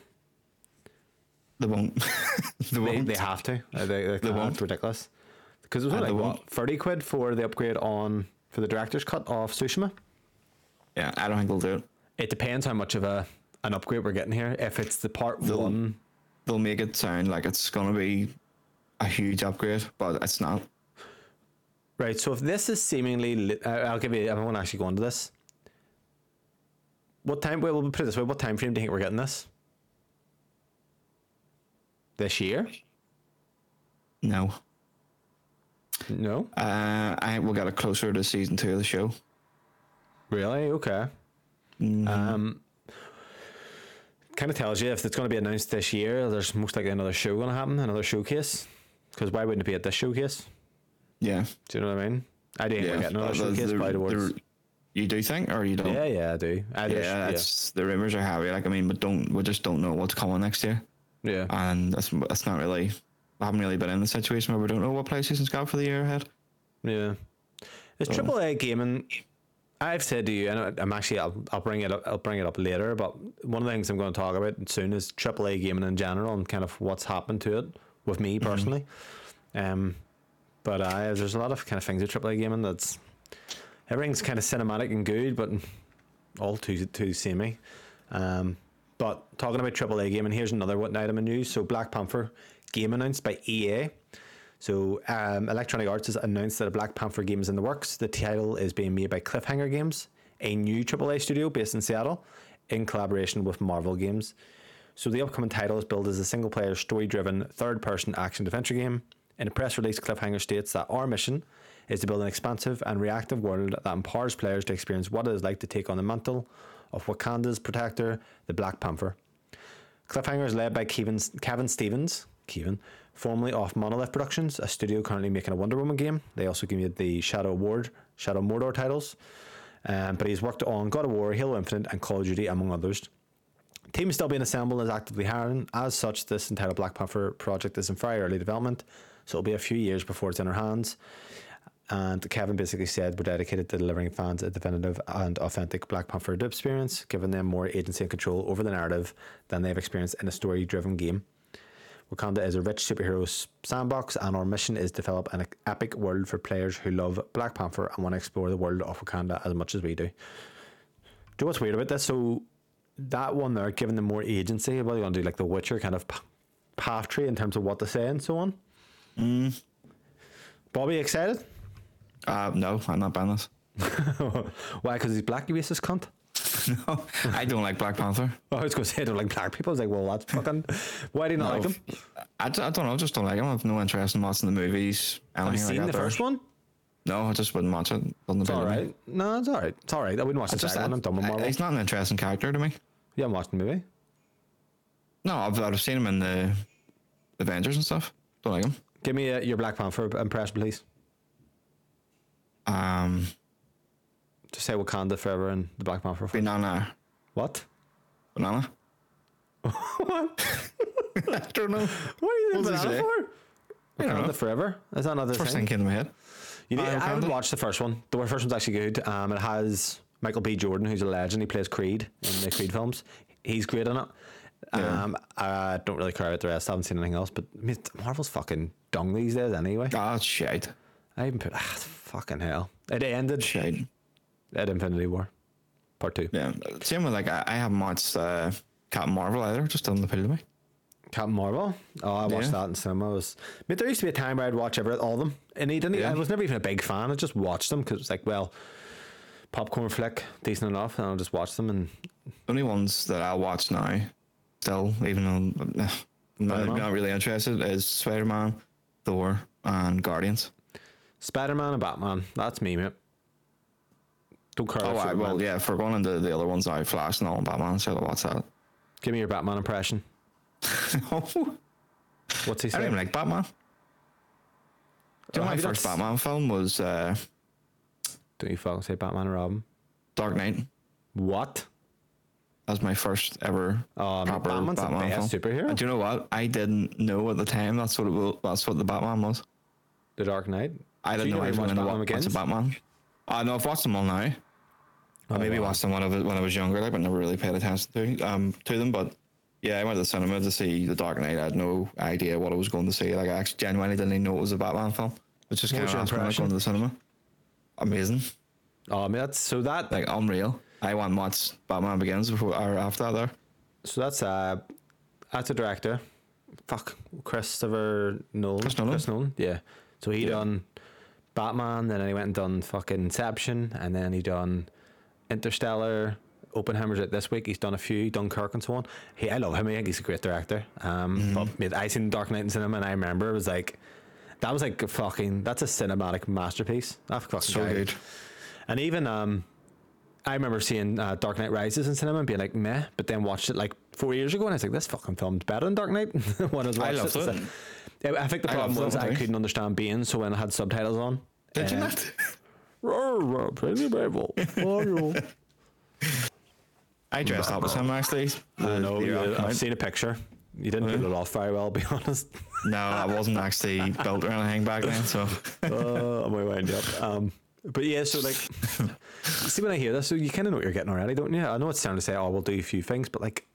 they won't. [LAUGHS] they they, won't. they have to. Uh, They, they won't. It's ridiculous. Because it was they like, what, 30 quid for the upgrade on for the director's cut of Tsushima. Yeah, I don't think they'll do it. It depends how much of a an upgrade we're getting here. If it's the part They'll- one, They'll make it sound like it's gonna be a huge upgrade, but it's not. right? So if this is seemingly, li- uh, I'll give you. I won't actually go into this. What time? Well, we'll put it this way. What time frame do you think we're getting this? This year? No. No, Uh, I think we'll get it closer to season two of the show. really? Okay. Um, kind of tells you if it's going to be announced this year. There's most likely another show going to happen, another showcase. Because why wouldn't it be at this showcase? Yeah. Do you know what I mean? I do think Yeah. we're another Uh, the- showcase the- by the- towards. you do think, or you don't? Yeah, yeah, I do. I. Yeah, it's the rumors are heavy. Like I mean, but don't we just don't know what's coming next year, yeah. and that's that's not really. I haven't really been in the situation where we don't know what PlayStation's got for the year ahead. Yeah. It's So- triple A gaming. I've said to you, and I'm actually I'll, I'll bring it up. I'll bring it up later. But one of the things I'm going to talk about soon is AAA gaming in general and kind of what's happened to it with me personally. Um, but uh, there's a lot of kind of things with AAA gaming that's everything's kind of cinematic and good, but all too too samey. Um, but talking about AAA gaming, here's another one item of news. So Black Panther game announced by EA. So, um, Electronic Arts has announced that a Black Panther game is in the works. The title is being made by Cliffhanger Games, a new AAA studio based in Seattle, in collaboration with Marvel Games. So, the upcoming title is billed as a single player, story driven, third person action adventure game. In a press release, Cliffhanger states that our mission is to build an expansive and reactive world that empowers players to experience what it is like to take on the mantle of Wakanda's protector, the Black Panther. Cliffhanger is led by Kevin, Kevin Stephens, Kevin, formerly off Monolith Productions, a studio currently making a Wonder Woman game. They also give you the Shadow Ward, Shadow Mordor titles. Um, but he's worked on God of War, Halo Infinite, and Call of Duty, among others. Team is still being assembled and is actively hiring. As such, this entire Black Panther project is in very early development, so it'll be a few years before it's in our hands. And Kevin basically said we're dedicated to delivering fans a definitive and authentic Black Panther experience, giving them more agency and control over the narrative than they've experienced in a story driven game. Wakanda is a rich superhero sandbox, and our mission is to develop an epic world for players who love Black Panther and want to explore the world of Wakanda as much as we do. Do you know what's weird about this? So, that one there, giving them more agency, well, you want to do like the Witcher kind of path tree in terms of what to say and so on. Bobby, excited? Uh, no, I'm not this. [LAUGHS] Why? Because he's black, you racist cunt? No, [LAUGHS] I don't like Black Panther. I was going to say I don't like black people. I was like, well, that's fucking. Why do you not like them? I, d- I don't know, I just don't like him. I have no interest in watching the movies. Have you anything seen like the there. first one? No, I just wouldn't watch it. Doesn't It's appeal all to me. right. No, it's all right. It's all right. I wouldn't watch the Just, second one. I'm done with I- Marvel. he's not an interesting character to me. You haven't watched the movie? No, I've, I've seen him in the Avengers and stuff. Don't like him. Give me uh, your Black Panther impression, please. Um, Just say Wakanda forever and the Black Panther. Forever. banana, What? banana. [LAUGHS] what? [LAUGHS] I don't know. What are you doing banana say? for? Wakanda know. forever? Is that another First thing? thing came to my head. You need, Uh, I would Wakanda? watch the first one. The first one's actually good. Um, it has Michael B. Jordan, who's a legend. He plays Creed in the Creed films. He's great in it. Yeah. Um, I don't really care about the rest. I haven't seen anything else. But I mean, Marvel's fucking dung these days anyway. Ah, shite. I even put ah, fucking hell. It ended Shite. At Infinity War, part two. Yeah. Same with like I, I haven't watched uh, Captain Marvel either. Just doesn't appeal to me. Captain Marvel. Oh, I watched Yeah. that in cinema. It was, but there used to be a time where I'd watch every all of them, and he didn't. Yeah. I was never even a big fan. I just watched them because it's like, well, popcorn flick, decent enough, and I'll just watch them. And The only ones that I watch now, still, even though uh, I'm not, not really interested, is Spider Man, Thor, and Guardians. Spider Man and Batman. That's me, mate. Don't care. Oh, I, well, yeah, if we're going into the other ones now, Flash and all, and Batman, so watch that. Give me your Batman impression. [LAUGHS] What's he saying? I don't even like Batman. Do you Oh, know my first not s- Batman film was uh, Don't you fucking say Batman or Robin? Dark Knight. What? That was my first ever Um, proper Batman's Batman film. superhero. And do you know what? I didn't know at the time that's what it was, that's what the Batman was. The Dark Knight. I didn't know I never was watched going to Batman watch Begins? a Batman. I know I've watched them all now. I Oh, maybe wow. watched them when I was when I was younger, like, but never really paid attention to um to them. But yeah, I went to the cinema to see The Dark Knight. I had no idea what I was going to see. Like I actually genuinely didn't even know it was a Batman film. Which just kind of your last minute impression? going to the cinema. Amazing, Oh, I mean that's so that like unreal. I went and watched Batman Begins before or after that. There, so that's uh that's a director. Fuck Christopher Nolan. Chris Nolan? Yeah. So he Yeah. done Batman, then he went and done fucking Inception, and then he done Interstellar. Oppenheimer's out this week. He's done a few, Dunkirk and so on. He, I love him. I think he's a great director. Um, Mm-hmm. but mate, I seen Dark Knight in cinema, and I remember it was like that was like a fucking. That's a cinematic masterpiece. That fucking so guy- good. And even um, I remember seeing uh, Dark Knight Rises in cinema and being like meh, but then watched it like four years ago, and I was like, this fucking film's better than Dark Knight. [LAUGHS] when I was I loved it, it. I think the problem loved was I couldn't understand Bane, so when I had subtitles on, Did you uh, not? "Roar, roar, play the Bible." I dressed up as him actually. I The- know. yeah, I've seen a picture. You didn't pull it off very well, to be [LAUGHS] honest. No, I wasn't actually built or anything back then. So uh, I'm way wound up. Um, but yeah, so like, [LAUGHS] see when I hear this, so you kind of know what you're getting already, don't you? I know it's time to say, oh, we'll do a few things, but like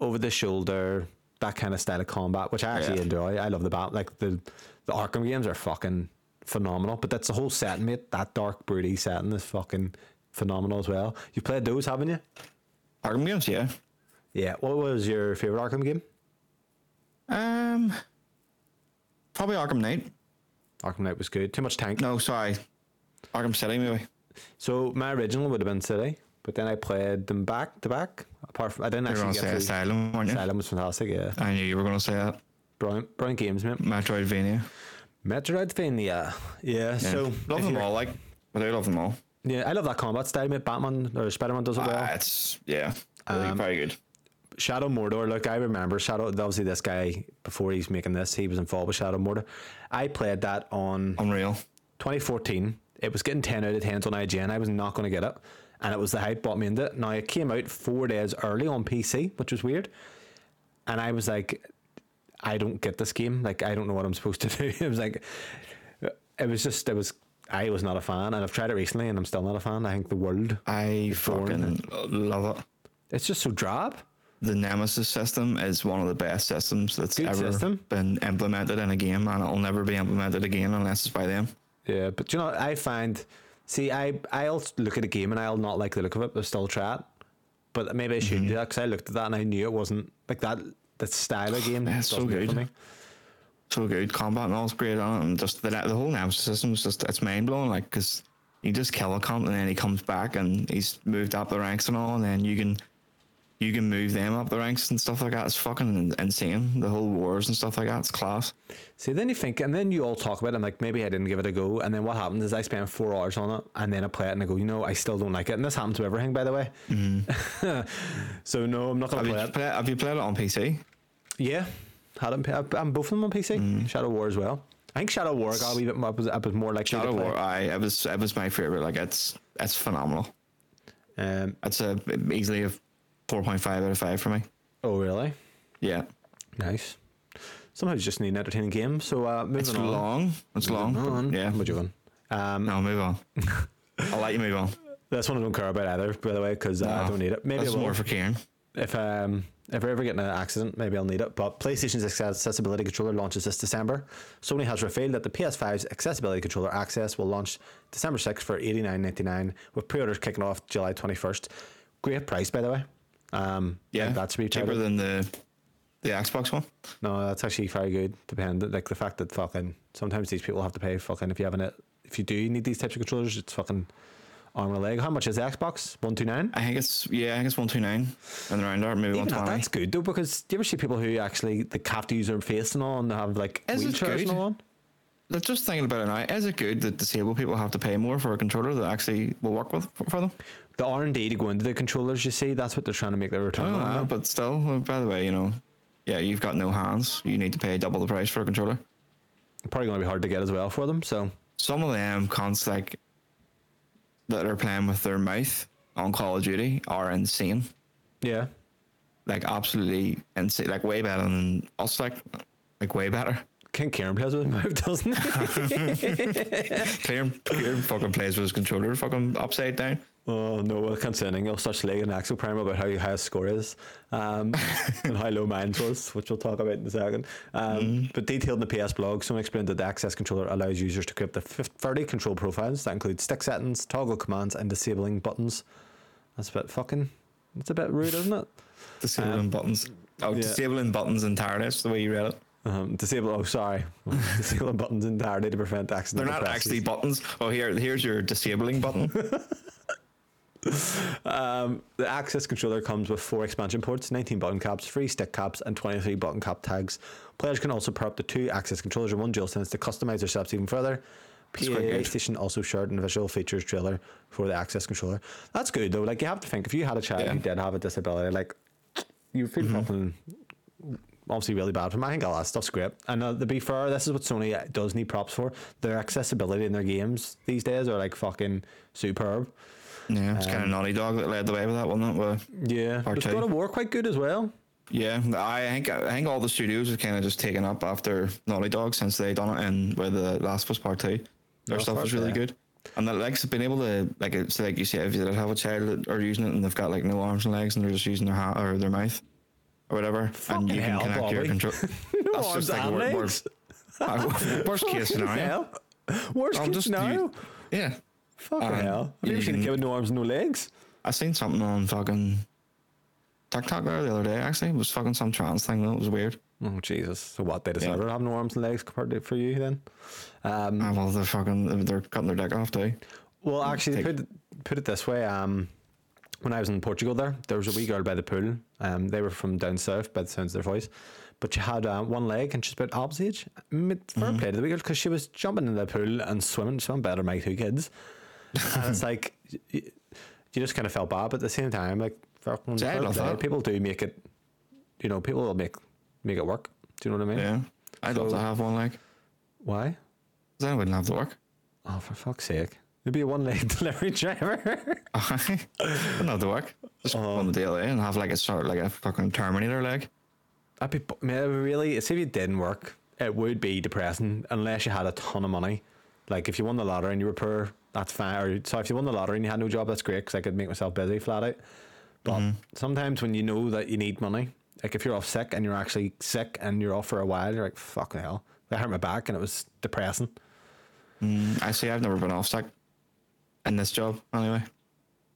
over the shoulder, that kind of style of combat, which I actually Yeah. enjoy. I love the bat. Like the the Arkham games are fucking phenomenal. But that's the whole setting, mate. That dark, broody setting is fucking phenomenal as well. You played those, haven't you? Arkham games, yeah. Yeah. What was your favorite Arkham game? Um, probably Arkham Knight. Arkham Knight was good. Too much tank. No, sorry, Arkham City maybe. So my original would have been City, but then I played them back to back. Apart from I didn't actually get to say. Asylum, weren't you? Asylum was fantastic. Yeah, I knew you were going to say that. brilliant, brilliant games, mate. Metroidvania. Metroidvania. Yeah. Yeah. So love them all, like, but I love them all. Yeah, I love that combat style, mate. Batman or Spider Man does it well. Ah, it's yeah, really, Um, very good. Shadow Mordor. Look, I remember Shadow. Obviously, this guy before he's making this, he was involved with Shadow Mordor. I played that on Unreal. 2014. It was getting 10 out of 10s on IGN. I was not going to get it. And it was the hype bought me into it. Now, it came out four days early on PC, which was weird. And I was like, I don't get this game. Like, I don't know what I'm supposed to [LAUGHS] do. it was like, it was just, it was, I was not a fan. And I've tried it recently and I'm still not a fan. I think the world, I fucking love it. it's just so drab. The Nemesis system is one of the best systems that's Good ever system. been implemented in a game, and it'll never be implemented again unless it's by them. Yeah, but you know, I find, see, I I'll look at a game and I'll not like the look of it, but still try it. But maybe I should Mm-hmm. do that because I looked at that and I knew it wasn't like that. That style of game. Yeah, so good. So good, combat and all's great on it, and just the the whole Nemesis system is just it's mind blowing. Like, because you just kill a cunt and then he comes back and he's moved up the ranks and all, and then you can you can move them up the ranks and stuff like that. It's fucking insane. The whole wars and stuff like that. It's class. See, then you think, and then you all talk about it. I'm like, maybe I didn't give it a go. And then what happens is I spend four hours on it, and then I play it, and I go, you know, I still don't like it. And this happens to everything, by the way. [LAUGHS] so no, I'm not gonna. Have play you, it. play, have you played it on PC? Yeah, had it. I'm I'm both of them on PC. Mm. Shadow War as well. I think Shadow War got a wee bit more. I was, more like Shadow. War, I it was it was my favorite. Like it's it's phenomenal. Um, It's a easily a four point five out of five for me. oh really? Yeah, Nice. Sometimes you just need an entertaining game. So uh, moving it's on. long. It's long. Moving on. Yeah, What you going? Um, no, move on. [LAUGHS] I'll let you move on. That's one I don't care about either, by the way, because uh, I don't need it. Maybe That's more for Kieran. if um if I ever get in an accident, maybe I'll need it. But PlayStation's accessibility controller launches this December. Sony has revealed that the PS5's accessibility controller access will launch December 6th for eighty nine ninety nine, with pre-orders kicking off July twenty first. Great price, by the way. Um, Yeah, that's to cheaper than the the Xbox one. No, that's actually very good. Dependent, like the fact that fucking sometimes these people have to pay fucking if you haven't. If you do need these types of controllers, it's fucking arm a leg. How much is the Xbox? One two nine. I think it's yeah, I think it's one two nine and around there, maybe one that, that's good though because do you ever see people who actually like have to use their face and all and they have like Is it wheelchairs and all on? They're just thinking about it now. Is it good that disabled people have to pay more for a controller that actually will work with for them? The R and D to go into the controllers, you see, that's what they're trying to make their return Oh, on. yeah, but still, uh, by the way, you know, yeah, you've got no hands. You need to pay double the price for a controller. Probably going to be hard to get as well for them. So Some of them cons like that are playing with their mouth on Call of Duty are insane. yeah, Like absolutely insane. Like way better than us. Like like way better. King Kieran plays with his mouth, doesn't he? Clear, clear fucking plays with his controller fucking upside down. oh no, I can't say anything. I'll start slagging Axel Prime about how high his score is, um, [LAUGHS] and how low mine was, which we'll talk about in a second. Um, But detailed in the PS blog, someone explained that the Access controller allows users to equip the fif- 30 control profiles that include stick settings, toggle commands, and disabling buttons. That's a bit fucking. It's a bit rude, isn't it? Disabling buttons. Oh, yeah. disabling buttons entirely. That's the way you read it. Um, disable. Oh, sorry. [LAUGHS] disabling buttons entirely to prevent accidents. They're accidental not presses. actually buttons. Oh, here, here's your disabling button. [LAUGHS] [LAUGHS] Um, the Access controller comes with four expansion ports, 19 button caps, three stick caps, and 23 button cap tags. Players can also pair up the two Access controllers and one DualSense to customize their setups even further. PlayStation also shared an visual features trailer for the Access controller. That's good though. Like you have to think if you had a child Yeah. who did have a disability, like you feel fucking obviously really bad for them. I think all that stuff's great. And uh, to be fair, this is what Sony does need props for. Their accessibility in their games these days are like fucking superb. Yeah, it's kind of Naughty Dog that led the way with that, one, wasn't it? With, Yeah, two. God of War quite good as well. yeah, I think I think all the studios have kind of just taken up after Naughty Dog since they done it in with the Last of Us Part Two. Their Last stuff was really yeah. good, and that like being able to like it's like you say if you have a child that are using it and they've got like no arms and legs and they're just using their hat or their mouth or whatever, Fucking and you hell, can connect your Bobby. control. [LAUGHS] No That's arms just like and wor- wor- legs. [LAUGHS] uh, worst case scenario. Hell. Worst I'm case scenario. yeah. Fucking Um, hell. Have you ever seen a kid with no arms and no legs? I seen something on fucking TikTok there the other day. Actually, it was fucking some trans thing. That was weird. Oh Jesus! So what? They deserve Yeah. to have no arms and legs compared to for you then? Um, Ah, well, they're fucking they're cutting their dick off too. well, actually, take- put it, put it this way. Um, when I was in Portugal, there there was a wee girl by the pool. Um, they were from down south, by the sounds of their voice. But she had uh, one leg and she's about opposite age. Mid, fair Mm-hmm. play to the wee girl because she was jumping in the pool and swimming. She swam better than my two kids. and it's [LAUGHS] like you, you just kind of felt bad, but at the same time, like fucking See, I fair love play. that. people do make it you know, people will make make it work. Do you know what I mean? Yeah. I'd love to have one like. Why? 'cause then I wouldn't have to work. Oh, for fuck's sake! You'd be a one leg [LAUGHS] delivery driver. [LAUGHS] Have to work. Just uh-huh. on the DLA and have like a sort of like a fucking Terminator leg. I'd be, man, it really, see if it didn't work, it would be depressing unless you had a ton of money. Like if you won the lottery and you were poor, that's fine. Or so if you won the lottery and you had no job, that's great because I could make myself busy flat out. But mm-hmm. sometimes when you know that you need money, like if you're off sick and you're actually sick and you're off for a while, you're like, fuck the hell. I hurt my back and it was depressing. Mm, I see. I've never been off sick in this job anyway.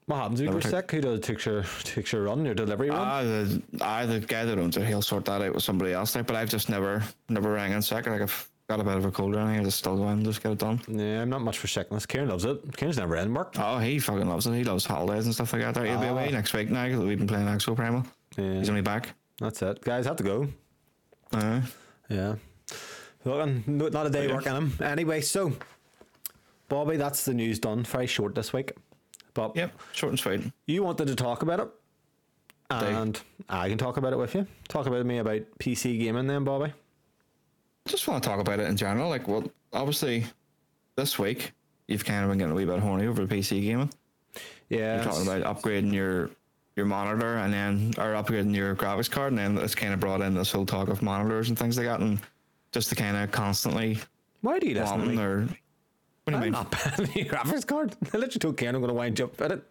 What happens if you Never go sick? Who does takes your takes your run, your delivery run? Ah, the I the guy that owns it, he'll sort that out with somebody else. Like, but I've just never never rang in sick. Like I've got a bit of a cold or anything. I just still go in and just get it done. yeah, I'm not much for sickness. Kieran loves it. Kieran's never in work. Oh, he fucking loves it. He loves holidays and stuff like that. He'll be Ah. away next week now that we've been playing Exo Primal. Yeah, He's only back. that's it. Guys, have to go. Uh, Yeah. No- not a day working him. Anyway, so Bobby, that's the news done. Very short this week. But yep, short and sweet. you wanted to talk about it. And I can talk about it with you. Talk about me about PC gaming then, Bobby. Just want to talk about it in general. Like, well, obviously, this week you've kind of been getting a wee bit horny over PC gaming. Yeah. You're talking about upgrading your your monitor and then or upgrading your graphics card, and then it's kind of brought in this whole talk of monitors and things like that, and just to kind of constantly Why do you listen to me? or what do you I'm mean? not buying the graphics card. [LAUGHS] I literally told Kieran I'm going to wind you up at it.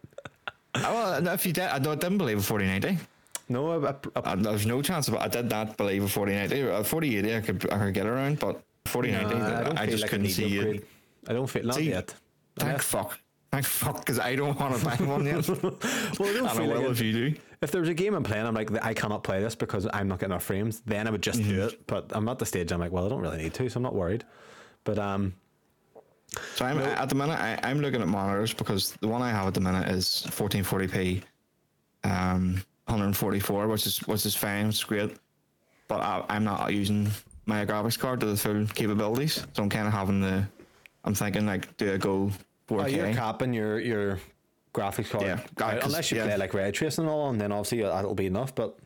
Oh, well, if you did, I don't- didn't believe a 4090. No, I, I, I, Uh, There's no chance of it. I did not believe a 4090. A 4080 I could I could get around, but 4090 Nah, I, don't I feel just like couldn't see to you. I don't feel not See, yet. Thank Unless- fuck. Thank fuck, because I don't want to buy one yet. [LAUGHS] Well, I don't and [LAUGHS] I feel like if it- you do. If there was a game I'm playing, I'm like, I cannot play this because I'm not getting enough frames. Then I would just Mm-hmm. do it. But I'm at the stage. I'm like, well, I don't really need to, so I'm not worried. But um, So I'm at the minute. I, I'm looking at monitors because the one I have at the minute is 1440p, um, 144, which is which is fine. It's great, but I, I'm not using my graphics card to the full capabilities. So I'm kind of having the. I'm thinking like, do I go 4K? oh, you're capping your your graphics card, Yeah, out, 'cause- unless you yeah. play like ray tracing and all, and then obviously that'll be enough. But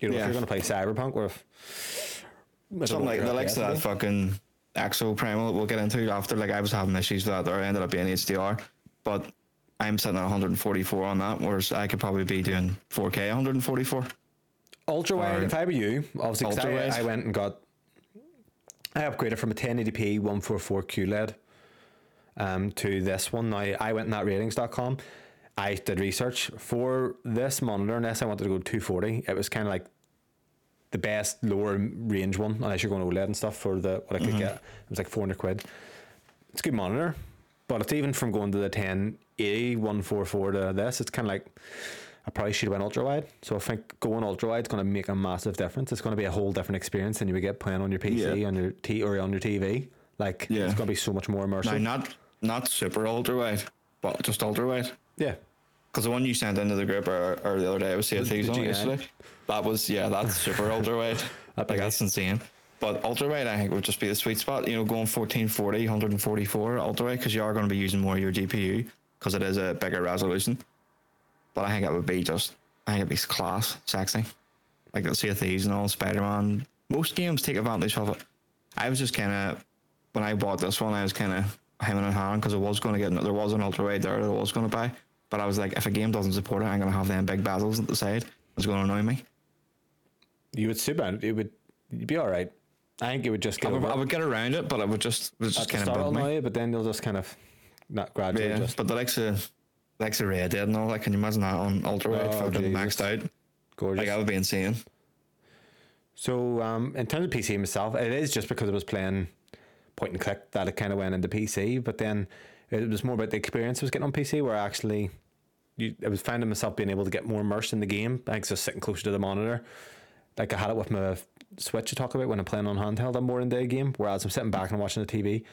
you know, if you're going to play Cyberpunk or if, I don't know Something like the likes of that fucking Exo Primal we'll get into after. Like I was having issues with that, or I ended up being HDR, but I'm sitting at 144 on that, whereas I could probably be doing 4K 144. ultra wide. If I were you, obviously, I, I went and got. I upgraded from a 1080p 144 QLED um, to this one. Now, I went in that rtings.com. I did research for this monitor, unless I wanted to go 240. It was kind of like the best lower range one, unless you're going OLED and stuff for the what I could mm-hmm. get. It was like 400 quid. It's a good monitor, but it's even from going to the 1080 144 to this, it's kind of like I probably should have went ultra wide. So I think going ultra wide is going to make a massive difference. It's going to be a whole different experience than you would get playing on your PC, Yeah. on your T or on your TV. Like Yeah. it's going to be so much more immersive. not not super ultra wide, but just ultra wide. yeah, Because the one you sent into the group or, or the other day I was Sea of The- Thieves the on G9. yesterday. That was yeah, that's super ultra wide. [LAUGHS] That'd like be that's insane. But ultra wide, I think would just be the sweet spot. You know, going 1440, 144 ultra wide because you are going to be using more of your GPU because it is a bigger resolution. But I think it would be just, I think it'd be class, sexy. Like the Sea of Thieves and all, Spider Man. Most games take advantage of it. I was just kind of, when I bought this one, I was kind of hemming and hawing because I was going to get, there was an ultra wide there that I was going to buy. But I was like, if a game doesn't support it, I'm going to have them big bezels at the side. It's going to annoy me. You would super. It would you'd be all right. I think it would just I get would, over I would get around it, but it would just, it would just kind of start. bug me. annoy you, but then you'll just kind of not gradually Yeah, just but the likes of, likes of Red Dead and all that, can you imagine that on ultra wide, Oh, fucking maxed out? gorgeous. Like that would be insane. So, um, in terms of PC myself, it is just because I was playing point and click that it kind of went into PC. But then it was more about the experience I was getting on PC, where I actually, you, I was finding myself being able to get more immersed in the game. I think just sitting closer to the monitor. Like I had it with my Switch to talk about when I'm playing on handheld, I'm more in day game. Whereas I'm sitting back and watching the TV.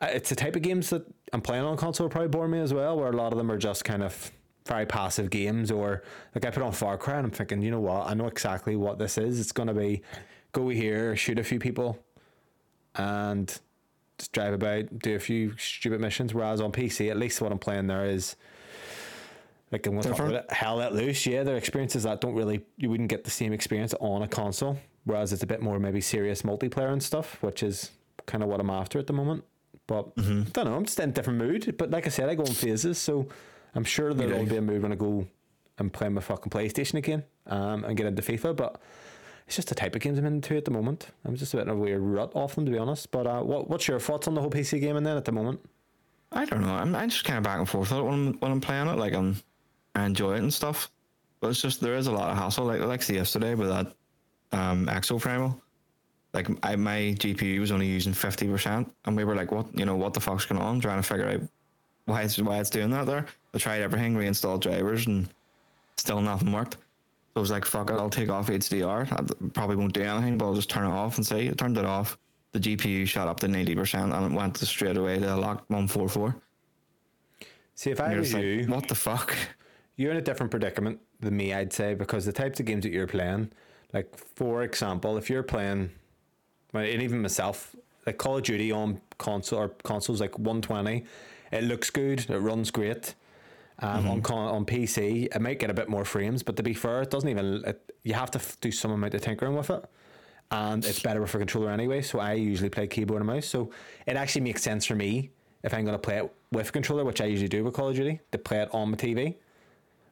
Uh, It's the type of games that I'm playing on console probably bore me as well, where a lot of them are just kind of very passive games. Or like I put on Far Cry and I'm thinking, you know what? I know exactly what this is. It's to be go here, shoot a few people, and just drive about, do a few stupid missions. Whereas on PC, at least what I'm playing there is Like I'm to talk about it. Hell let loose. Yeah, their experiences that don't really you wouldn't get the same experience on a console. Whereas it's a bit more maybe serious multiplayer and stuff, which is kind of what I'm after at the moment. But Mm-hmm. I don't know. I'm just in a different mood. But like I said, I go in phases, so I'm sure there will do. be a mood when I go and play my fucking PlayStation again um, and get into FIFA. But it's just the type of games I'm into at the moment. I'm just a bit in a weird rut off them, to be honest. But uh, what what's your thoughts on the whole PC gaming then at the moment? I don't know. I'm, I'm just kind of back and forth on it when I'm, when I'm playing it. Like I'm, I enjoy it and stuff, but it's just there is a lot of hassle. Like like yesterday with that um, Exo Primal. Like I, my GPU was only using fifty percent, and we were like, "What? You know, what the fuck's going on?" Trying to figure out why it's why it's doing that. There, I tried everything, reinstalled drivers, and still nothing worked. So I was like, "Fuck it, I'll take off HDR. I probably won't do anything, but I'll just turn it off and see." I turned it off. The GPU shot up to ninety percent, and it went to straight away to lock one four four. See, if I was just you, what the fuck? [LAUGHS] you're in a different predicament than me, I'd say, because the types of games that you're playing, like for example, if you're playing, and even myself, like Call of Duty on console or consoles like 120, it looks good, it runs great. Um, on con- on PC, it might get a bit more frames, but to be fair, it doesn't even. It, you have to f- do some amount of tinkering with it, and it's better with a controller anyway. So I usually play keyboard and mouse. So it actually makes sense for me if I'm going to play it with a controller, which I usually do with Call of Duty, to play it on my TV.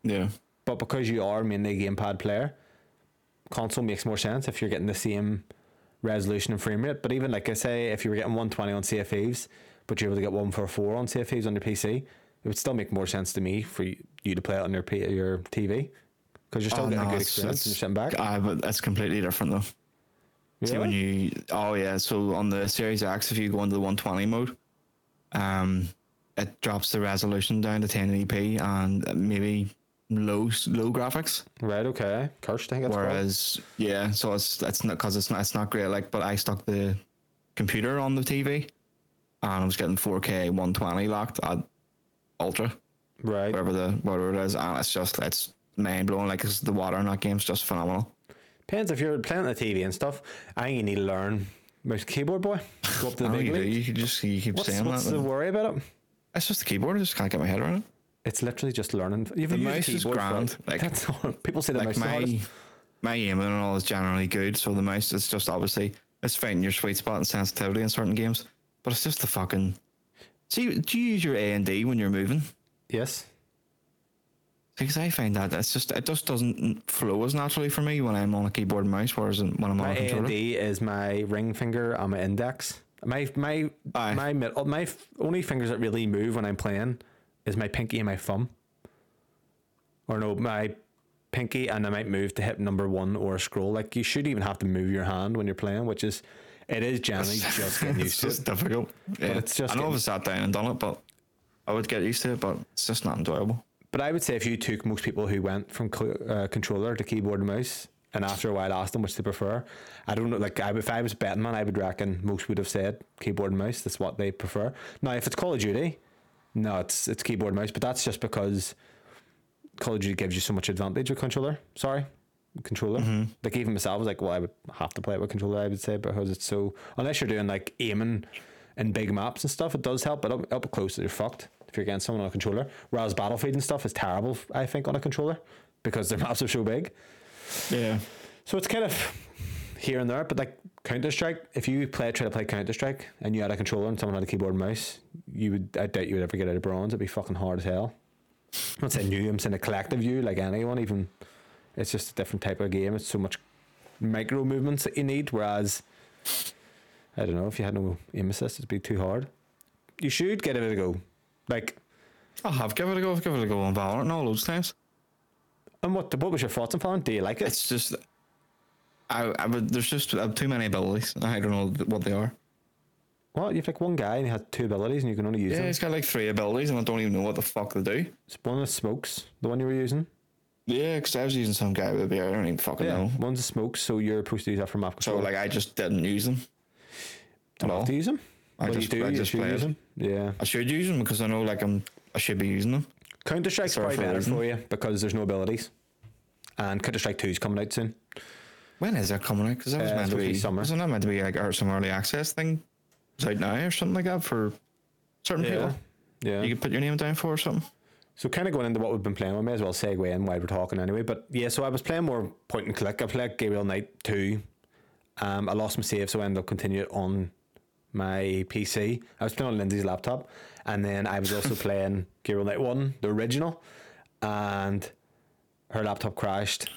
Yeah. But because you are mainly a gamepad player, console makes more sense if you're getting the same resolution and frame rate. But even like I say, if you were getting 120 on CFEs, but you're able to get 144 on CFEs on your PC, it would still make more sense to me for you to play it on your P- your TV because you're still Oh, getting no, a good experience and sitting back. But that's completely different though. See when you oh yeah, so on the Series X, if you go into the 120 mode, um, it drops the resolution down to 1080p and maybe low low graphics. Right, okay. Cursed, I think that's. Whereas yeah, so it's that's not because it's not it's not great. Like, but I stuck the computer on the TV, and I was getting 4K 120 locked at ultra, Right. whatever the whatever it is, and it's just it's mind blowing. Like the water in that game's just phenomenal. Depends if you're playing the TV and stuff. I think you need to learn mouse keyboard boy. Go up to the I [LAUGHS] oh, big you. You just you keep What's, saying what's that. the but worry about it? It's just the keyboard. I just can't get my head around it. It's literally just learning. You've The mouse is grand, like- that's [LAUGHS] all. People say the Like mouse is my my aiming and all is generally good, so the mouse is just obviously it's finding your sweet spot and sensitivity in certain games. But it's just the fucking. See, do you use your A and D when you're moving? Yes. Because I find that it's just it just doesn't flow as naturally for me when I'm on a keyboard and mouse, whereas when I'm on My a A and controller. D is my ring finger and my index. My my Aye. my mid, oh, my only fingers that really move when I'm playing is my pinky and my thumb. Or no, my pinky and I might move to hit number one or scroll. Like you should even have to move your hand when you're playing, which is it is generally [LAUGHS] just getting It's used to just it. difficult. Yeah. it's just I know getting- I sat down and done it, but I would get used to it. But it's just not enjoyable. But I would say if you took most people who went from uh, controller to keyboard and mouse, and after a while asked them which they prefer, I don't know. Like I, if I was betting man, I would reckon most would have said keyboard and mouse. That's what they prefer. Now, if it's Call of Duty, no, it's it's keyboard and mouse. But that's just because Call of Duty gives you so much advantage with controller. Sorry, controller. Mm-hmm. Like even myself I was like, well, I would have to play it with controller. I would say because it's so unless you're doing like aiming in big maps and stuff, it does help. But up, up close, you're fucked if you're against someone on a controller. Whereas Battlefield and stuff is terrible, I think, on a controller because their [LAUGHS] maps are so big. Yeah. So it's kind of here and there, but like Counter Strike, if you play try to play Counter Strike and you had a controller and someone had a keyboard and mouse, you would I doubt you would ever get out of bronze. It'd be fucking hard as hell. I'm not saying you, I'm saying a collective view, like anyone, even it's just a different type of game. It's so much micro movements that you need, whereas I don't know, if you had no aim assist it'd be too hard. You should give it a go. Like I have give it a go. I've given it a go on Valorant and all those times. and what what was your thoughts on Valorant? Do you like it? It's just, I, I would, there's just have too many abilities. I don't know what they are. What? you've like one guy and he has two abilities and you can only use Yeah, them. he's got like three abilities, and I don't even know what the fuck they do. It's one of the smokes, the one you were using. Yeah, because I was using some guy with a beard. I don't even fucking Yeah, know. one's a smoke, so you're supposed to use that for map control. So like, I just didn't use them. don't have to use them. I Well, just- do. I just play use them. Yeah. I should use them because I know like I'm I should be using them. Counter Strike's probably for better for you because there's no abilities, and Counter Strike Two is coming out soon. When is that coming out? Because that was Uh, meant to be summer. Wasn't that meant to be like or some early access thing? It's out now or something like that for certain Yeah. people. Yeah. You could put your name down for or something. So kind of going into what we've been playing, we may as well segue in while we're talking anyway. But yeah, so I was playing more point and click. I played Gabriel Knight 2. Um, I lost my save, so I ended up continuing on my PC. I was playing on Lindsay's laptop. And then I was also [LAUGHS] playing Gabriel Knight 1, the original. And her laptop crashed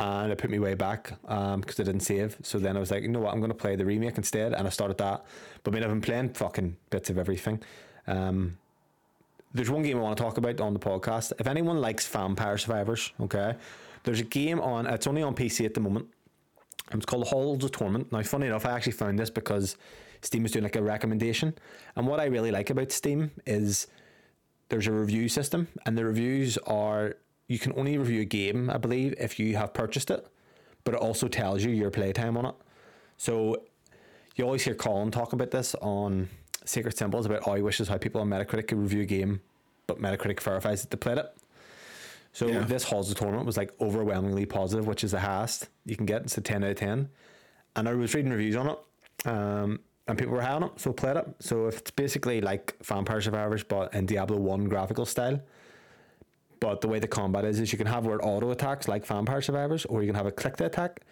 and it put me way back um because I didn't save. So then I was like, you know what, I'm gonna play the remake instead, and I started that. But I mean, I've been playing fucking bits of everything. Um, there's one game I want to talk about on the podcast. If anyone likes Vampire Survivors, okay, there's a game on. It's only on PC at the moment. It's called Halls of Torment. Now, funny enough, I actually found this because Steam was doing like a recommendation, and what I really like about Steam is there's a review system, and the reviews are you can only review a game, I believe, if you have purchased it, but it also tells you your playtime on it. So you always hear Colin talk about this on Sacred Symbols about how he wishes how people on Metacritic could review a game, but Metacritic verifies that they played it. So Yeah. this Halls of Torment was like overwhelmingly positive, which is the highest you can get. It's a 10 out of 10. And I was reading reviews on it, um, and people were high on it, so played it. So it's basically like Vampire Survivors, but in Diablo 1 graphical style. But the way the combat is, is you can have word auto attacks like Vampire Survivors, or you can have a click to attack.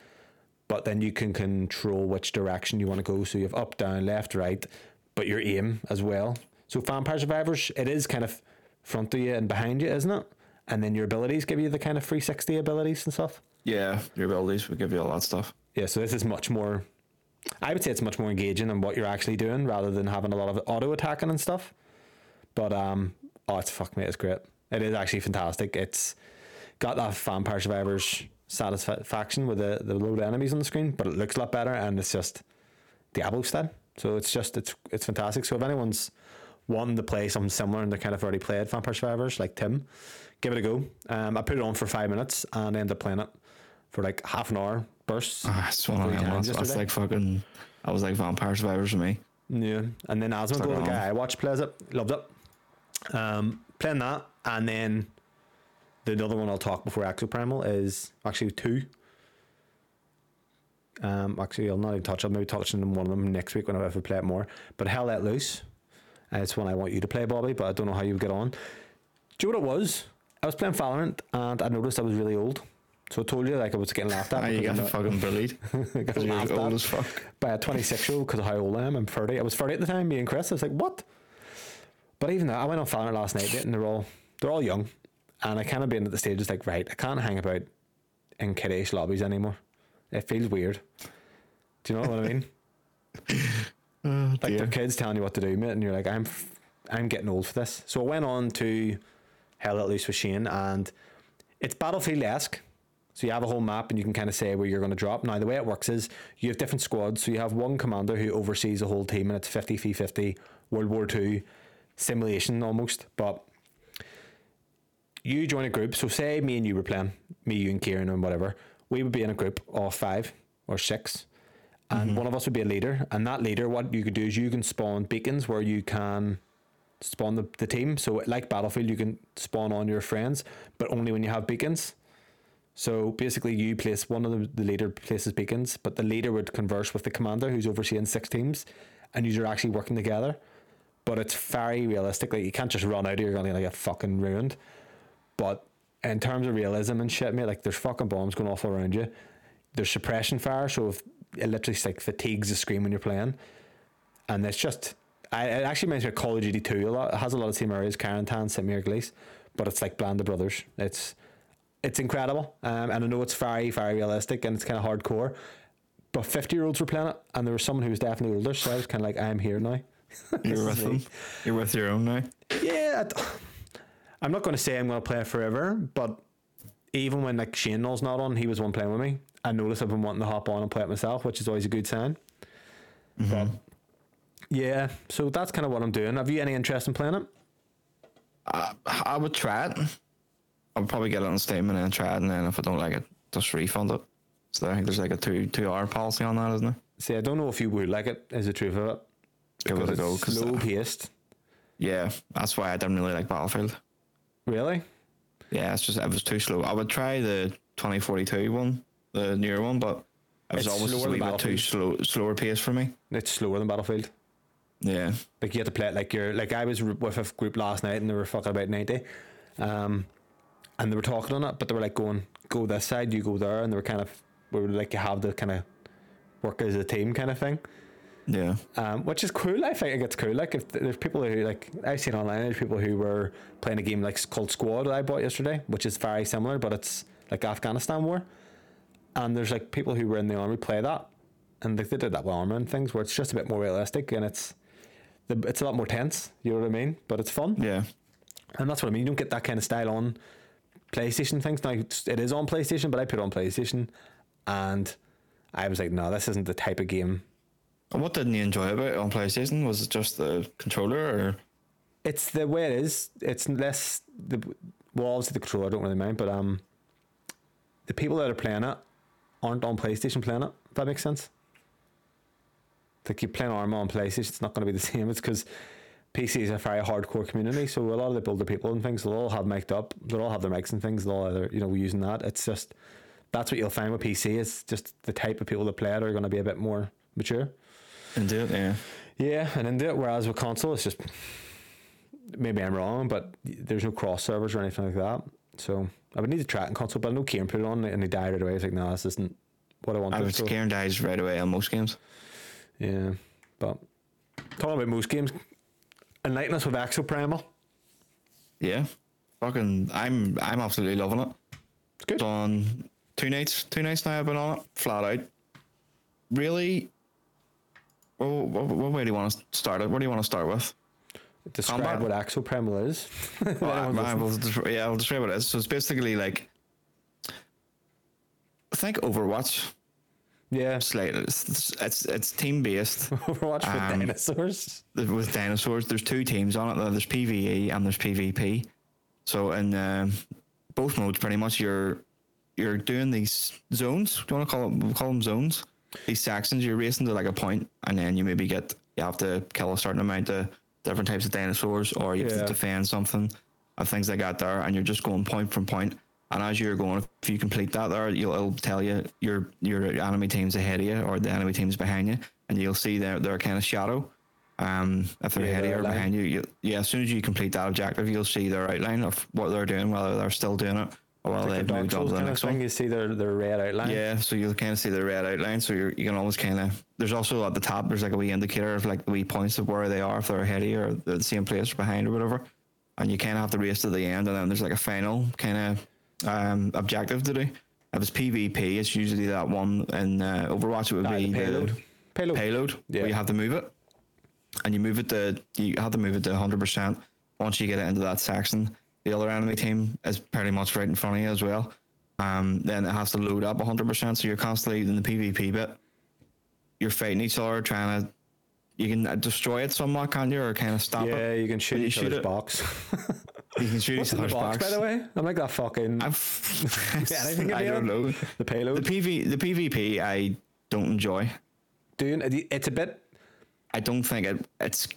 But then you can control which direction you want to go. So you have up, down, left, right, but your aim as well. So Vampire Survivors, it is kind of front of you and behind you, isn't it? And then your abilities give you the kind of 360 abilities and stuff. Yeah, your abilities would give you all that stuff. Yeah, so this is much more. I would say it's much more engaging in what you're actually doing rather than having a lot of auto attacking and stuff. But um, oh, it's fuck me, it's great. It is actually fantastic. It's got that Vampire Survivors satisfaction with the the load enemies on the screen, but it looks a lot better and it's just Diablo style. So it's just it's it's fantastic. So if anyone's wanting to play something similar and they're kind of already played Vampire Survivors like Tim, give it a go. Um, I put it on for five minutes and ended up playing it for like half an hour bursts. Ah, one of Three them. times That's, that's like fucking. I was like Vampire Survivors for me. Yeah, and then Stuck the guy I watched plays it, loved it. Um, playing that, and then the other one I'll talk before Exoprimal is actually two. Um, actually, I'll not even touch. I'll maybe touch on one of them next week when I ever play it more. But Hell Let Loose, it's one I want you to play, Bobby. But I don't know how you get on. Do you know what it was? I was playing Valorant, and I noticed I was really old. So I told you like I was getting laughed at. You got fucking bullied. [LAUGHS] Because you're laughed old as fuck. by a 26 year old because of how old I am. I'm 30. I was 30 at the time, me and Chris. I was like, what? But even though I went on Valorant last night, and they're all they're all young, and I kind of been at the stage it's like, right, I can't hang about in kiddish lobbies anymore. It feels weird. Do you know what I mean? [LAUGHS] Oh, Like dear. the kids telling you what to do, mate, and you're like, I'm, f- I'm getting old for this. So I went on to Hell Let Loose with Shane, and it's Battlefield esque. So you have a whole map, and you can kind of say where you're going to drop. Now the way it works is you have different squads. So you have one commander who oversees a whole team, and it's 50 v 50 World War Two simulation almost. But you join a group. So say me and you were playing, me, you, and Kieran, and whatever. We would be in a group of five or six, and mm-hmm. one of us would be a leader. And that leader, what you could do is you can spawn beacons where you can spawn the, the team. So like Battlefield, you can spawn on your friends, but only when you have beacons. So basically, you place one of the, the leader places beacons, but the leader would converse with the commander who's overseeing six teams, and you're actually working together. But it's very realistic. Like you can't just run out, or you're gonna get fucking ruined. But in terms of realism and shit, mate, like there's fucking bombs going off around you. There's suppression fire, so if it literally like fatigues the screen when you're playing, and it's just. I, it actually reminds me of Call of Duty 2 a lot. It has a lot of same areas, Carentan, St. Grease, but it's like Band of Brothers. It's it's incredible. Um, and I know it's very, very realistic and it's kind of hardcore. But 50 year olds were playing it, and there was someone who was definitely older, so I was kind of like, I'm here now. You're with them. You're with your own now. Yeah, I, am not going to say I'm going to play it forever, but even when like Shane Knowles not on, he was one playing with me. I noticed I've been wanting to hop on and play it myself, which is always a good sign. Mm-hmm. But yeah, so that's kind of what I'm doing. Have you any interest in playing it? I, I would try it. I'll probably get it on Steam and then try it, and then if I don't like it, just refund it. So I think there's like a two two hour policy on that, isn't there? See, I don't know if you would like it. Is the truth of it? It Because it's 'cause, slow paced. yeah, that's why I didn't really like Battlefield. Really? Yeah, it's just it was too slow. I would try the 2042 one, the newer one, but it was It's always a wee bit too slow, slower pace for me. It's slower than Battlefield. Yeah, Like you have to play it like you're like I was with a group last night and they were fucking about ninety, Um, and they were talking on it, but they were like going, go this side, you go there, and they were kind of, we were like, you have to kind of work as a team kind of thing. Yeah. Um, which is cool. I think it's cool. Like if there's people who like I've seen online, there's people who were playing a game like called Squad that I bought yesterday, which is very similar, but it's like Afghanistan war. And there's like people who were in the army play that, and like, they did that with armor and things, where it's just a bit more realistic and it's the, it's a lot more tense. You know what I mean? But it's fun, Yeah. and that's what I mean. You don't get that kind of style on PlayStation things. Now it is on PlayStation, but I put it on PlayStation, and I was like, no, this isn't the type of game What didn't you enjoy about it on PlayStation? Was it just the controller or it's the way it is. It's less the well, obviously the controller I don't really mind, but um, the people that are playing it aren't on PlayStation playing it. If that makes sense. Like you playing Arma on PlayStation, it's not going to be the [LAUGHS] same. It's because PC is a very hardcore community, so a lot of the builder people and things, they'll all have mic'd up, they'll all have their mics and things, they'll all either you know using that. It's just that's what you'll find with PC. It's just the type of people that play it are going to be a bit more mature. Into it? Yeah. Yeah, and into it. Whereas with console, it's just maybe I'm wrong, but there's no cross servers or anything like that. So I would need to try it in console, but I know Kieran put it on and he died right away. He's like, no, this isn't what I want. I so, Karen dies right away on most games. yeah, but talking about most games, enlighten us with Exoprimal. Yeah. Fucking I'm I'm absolutely loving it. It's good. It's on two nights, two nights now I've been on it, flat out. Really well, what, what way do you want to start it? What do you want to start with? Describe combat. what Exoprimal is. [LAUGHS] Well, I, will yeah, I'll describe what it is. So it's basically like think Overwatch. yeah, Slightly, it's it's, it's team based [LAUGHS] Overwatch with Um, dinosaurs. with dinosaurs. There's two teams on it. There's PVE and there's PvP. So in um, both modes, pretty much you're you're doing these zones. Do you want to call we'll call them zones? These sections. You're racing to like a point, and then you maybe get you have to kill a certain amount of different types of dinosaurs, or you have Yeah. to defend something, of things like that. There, and you're just going point from point. And as you're going, if you complete that, there, you'll it'll tell you your your enemy team's ahead of you or the enemy team's behind you, and you'll see their their kind of shadow. Um, if they're Yeah, ahead of you or behind you, you, yeah. As soon as you complete that objective, you'll see their outline of what they're doing, whether they're still doing it or whether Like they've moved on to the kind of next thing. one. You see their, their red outline. Yeah, so you'll kind of see the red outline. So you're, you can always kind of. There's also at the top. There's like a wee indicator of like the wee points of where they are if they're ahead of you or they're the same place or behind or whatever. And you kind of have to race to the end, and then there's like a final kind of um, objective to do. If it's PvP, it's usually that one in uh, Overwatch. It would be the payload. the Payload. payload Yeah. where you have to move it, and you move it to you have to move it to 100 percent. Once you get it into that section, the other enemy team is pretty much right in front of you as well. Um, then it has to load up 100 percent, so you're constantly in the PvP bit. You're fighting each other, trying to. You can destroy it somewhat, can't you, or kind of stop Yeah, it? Yeah, you can shoot you each shoot other's it. box. You can shoot [LAUGHS] What's each the other's box, by the way? I'm like that fucking I've, Yeah, [LAUGHS] [LAUGHS] anything I don't know. the The payload. PV, the PvP, I don't enjoy. Doing it's a bit. I don't think it, it's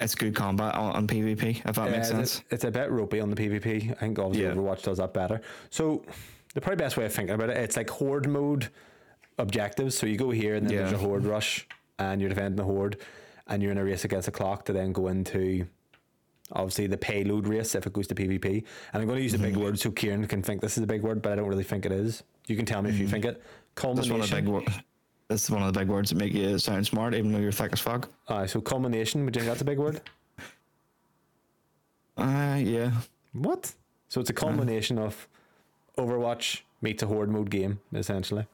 it's good combat on, on PvP. If that makes uh, sense. It's a bit ropey on the PvP. I think obviously Yeah. Overwatch does that better. So the probably best way of thinking about it, it's like horde mode objectives. So you go here and then there's a horde rush, and you're defending the horde, and you're in a race against the clock to then go into. Obviously, the payload race if it goes to PvP. And I'm going to use a Mm-hmm. big word so Kieran can think this is a big word, but I don't really think it is. You can tell me if you think it. Mm-hmm. That's one of the big. wo- That's one of the big words that make you sound smart, even though you're thick as fuck. Aye, so culmination, would you think that's a big word? [LAUGHS] Uh, yeah. What? So it's a culmination of Overwatch meets a horde mode game, essentially.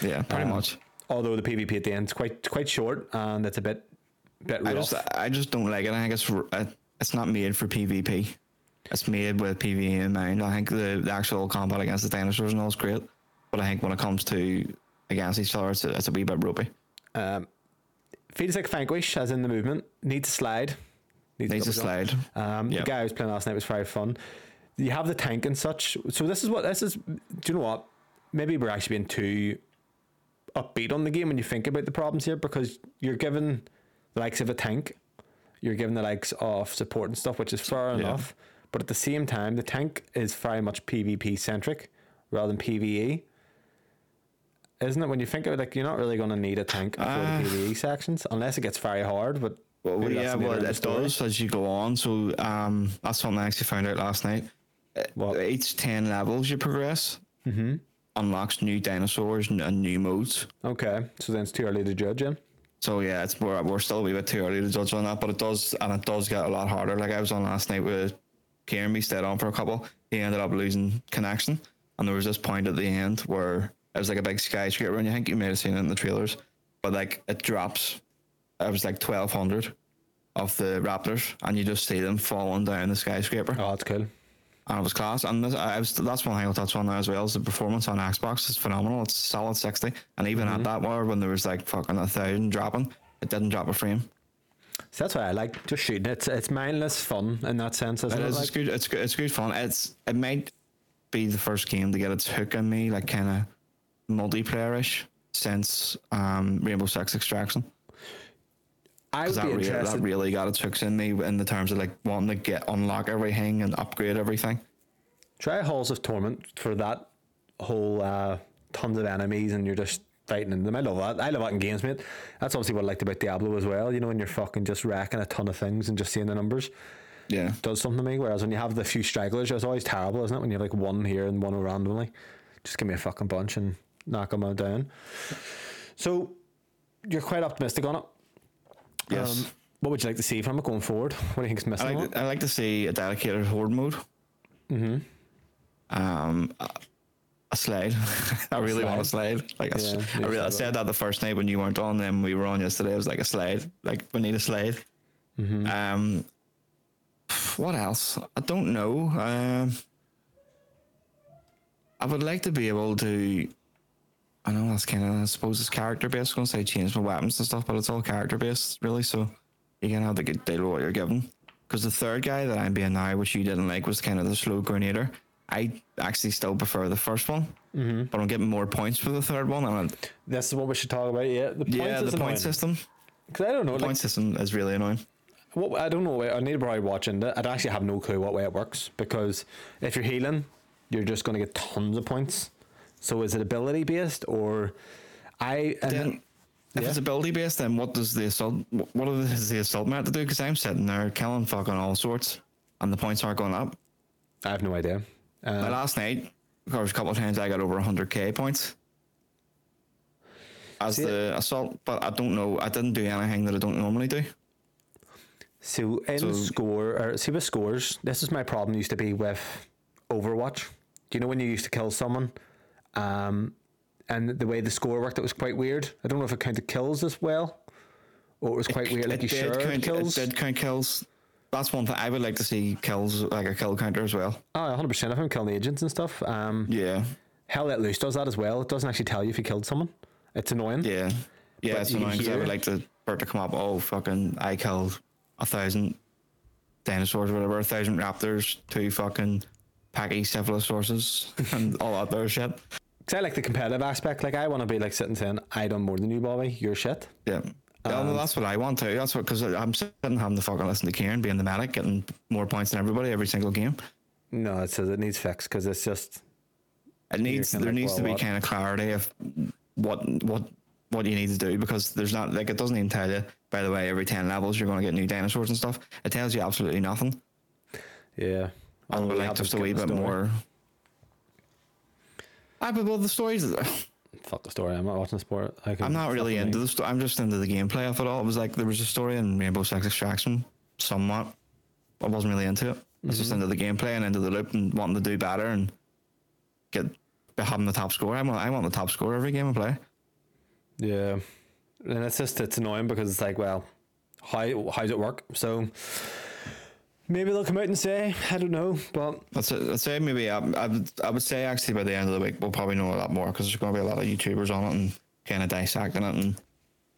Yeah, pretty Um, much. Although the PvP at the end is quite quite short and it's a bit bit I rough. just, I just don't like it. I think it's, uh, it's not made for PvP. It's made with PvE in mind. I think the, the actual combat against the dinosaurs and all is great, but I think when it comes to against each other, it's a, it's a wee bit ropey. um, feels like Vanquish, as in the movement, needs to slide. Needs a double slide. Um, Yep. The guy I was playing last night was very fun. You have the tank and such. So this is what this is. Do you know what? Maybe we're actually being too upbeat on the game when you think about the problems here because you're given the likes of a tank, you're given the likes of support and stuff, which is fair Yeah. enough. But at the same time, the tank is very much PvP centric rather than PvE. Isn't it? When you think of it, like you're not really going to need a tank for Uh, the PvE sections unless it gets very hard. But Well, yeah, well, in it does as you go on. So um, that's something I actually found out last night. What? each ten levels you progress mm-hmm. unlocks new dinosaurs and, new modes. Okay, so then it's too early to judge, yeah? So yeah, it's more we're still a wee bit too early to judge on that, but it does and it does get a lot harder. Like I was on last night with Kieran, we stayed on for a couple. He ended up losing connection, and there was this point at the end where it was like a big skyscraper, and I think you may have seen it in the trailers, but like it drops. It was like twelve hundred of the raptors, and you just see them falling down the skyscraper, Oh, that's cool. and it was class. And this, I was that's one thing I'll touch on now as well. Is the performance on Xbox is phenomenal. It's solid sixty, and even at mm-hmm. that war when there was like fucking a thousand dropping, it didn't drop a frame. So that's why I like just shooting. It's it's mindless fun in that sense, isn't It it? is. Like, It's good. It's good. It's good fun. It's it might be the first game to get its hook on me, like kind of multiplayer-ish since um, Rainbow Six Extraction. I would Because be that, really, interested. that really got its hooks in me in the terms of like wanting to get unlock everything and upgrade everything. Try Halls of Torment for that whole uh, tons of enemies and you're just fighting in them. I love that. I love that in games, mate. That's obviously what I liked about Diablo as well. You know, when you're fucking just wrecking a ton of things and just seeing the numbers Yeah. does something to me. Whereas when you have the few stragglers, it's always terrible, isn't it? When you have like one here and one randomly. Just give me a fucking bunch and knock them all down. So you're quite optimistic on it. Yes. Um, what would you like to see from it going forward? What do you think is missing? I like. To, I like to see a dedicated horde mode. Mm-hmm. Um, a, a slide. [LAUGHS] I really want a slide. Like a Yeah, I, really, I said that the first night when you weren't on. Then we were on yesterday. It was like a slide. Like we need a slide. Mm-hmm. Um, what else? I don't know. Um, I would like to be able to. I know that's kind of. I suppose it's character based. I was gonna say change my weapons and stuff, but it's all character based, really. So you can have to get deal with what you're given. Because the third guy that I'm being now, which you didn't like, was kind of the slow grenadier. I actually still prefer the first one, mm-hmm. but I'm getting more points for the third one. And This is what we should talk about. Yeah, the points yeah, the annoying. point system. Because I don't know. The Like, point system is really annoying. What I don't know. I need to probably watch into it. I'd actually have no clue what way it works because if you're healing, you're just going to get tons of points. So is it ability based or I? Then, if yeah. it's ability based, then what does the assault? What does the assault meant to do? Because I'm sitting there killing fucking all sorts, and the points aren't going up. I have no idea. Now, Uh, last night, there was a couple of times I got over 100k points as See- the assault, but I don't know. I didn't do anything that I don't normally do. so in So- score or see with scores, this is my problem. Used to be with Overwatch. Do you know when you used to kill someone, um, and the way the score worked, it was quite weird. I don't know if it counted kills as well, or it was quite weird. Like you did shared count, kills. It did count kills. That's one thing I would like to see kills, like a kill counter as well. Oh, 100 percent. If I'm killing agents and stuff. Um, Yeah, Hell Let Loose does that as well. It doesn't actually tell you if you killed someone. It's annoying. yeah, yeah. But it's annoying because I would like to for it to come up. Oh, fucking! I killed a thousand dinosaurs, or whatever, a thousand raptors, two fucking pachycephalosauruses, and all that other shit. Because I like the competitive aspect. Like I want to be like sitting saying, "I done more than you, Bobby. You're shit." Yeah. Um, well, that's what I want to. That's what because I'm sitting having to fucking listen to Kieran being the medic, getting more points than everybody every single game. No, it says it needs fixed because it's just It needs there like, needs to be what? kind of clarity of what what what you need to do because there's not like it doesn't even tell you. By the way, every ten levels you're going to get new dinosaurs and stuff. It tells you absolutely nothing. yeah. I Although would we like have to just a wee the bit story. more. I but well the stories. [LAUGHS] Fuck the story. I'm not watching the sport. I I'm not really into the story. I'm just into the gameplay of it all. It was like there was a story in Rainbow Six Extraction, somewhat. I wasn't really into it. I was just mm-hmm. into the gameplay and into the loop and wanting to do better and get having the top score. I want I want the top score every game I play. Yeah, and it's just it's annoying because it's like, well, how how does it work? So maybe they'll come out and say, I don't know, but That's it. I'd say maybe I, I would I would say actually by the end of the week we'll probably know a lot more because there's going to be a lot of YouTubers on it and kind of dissecting it and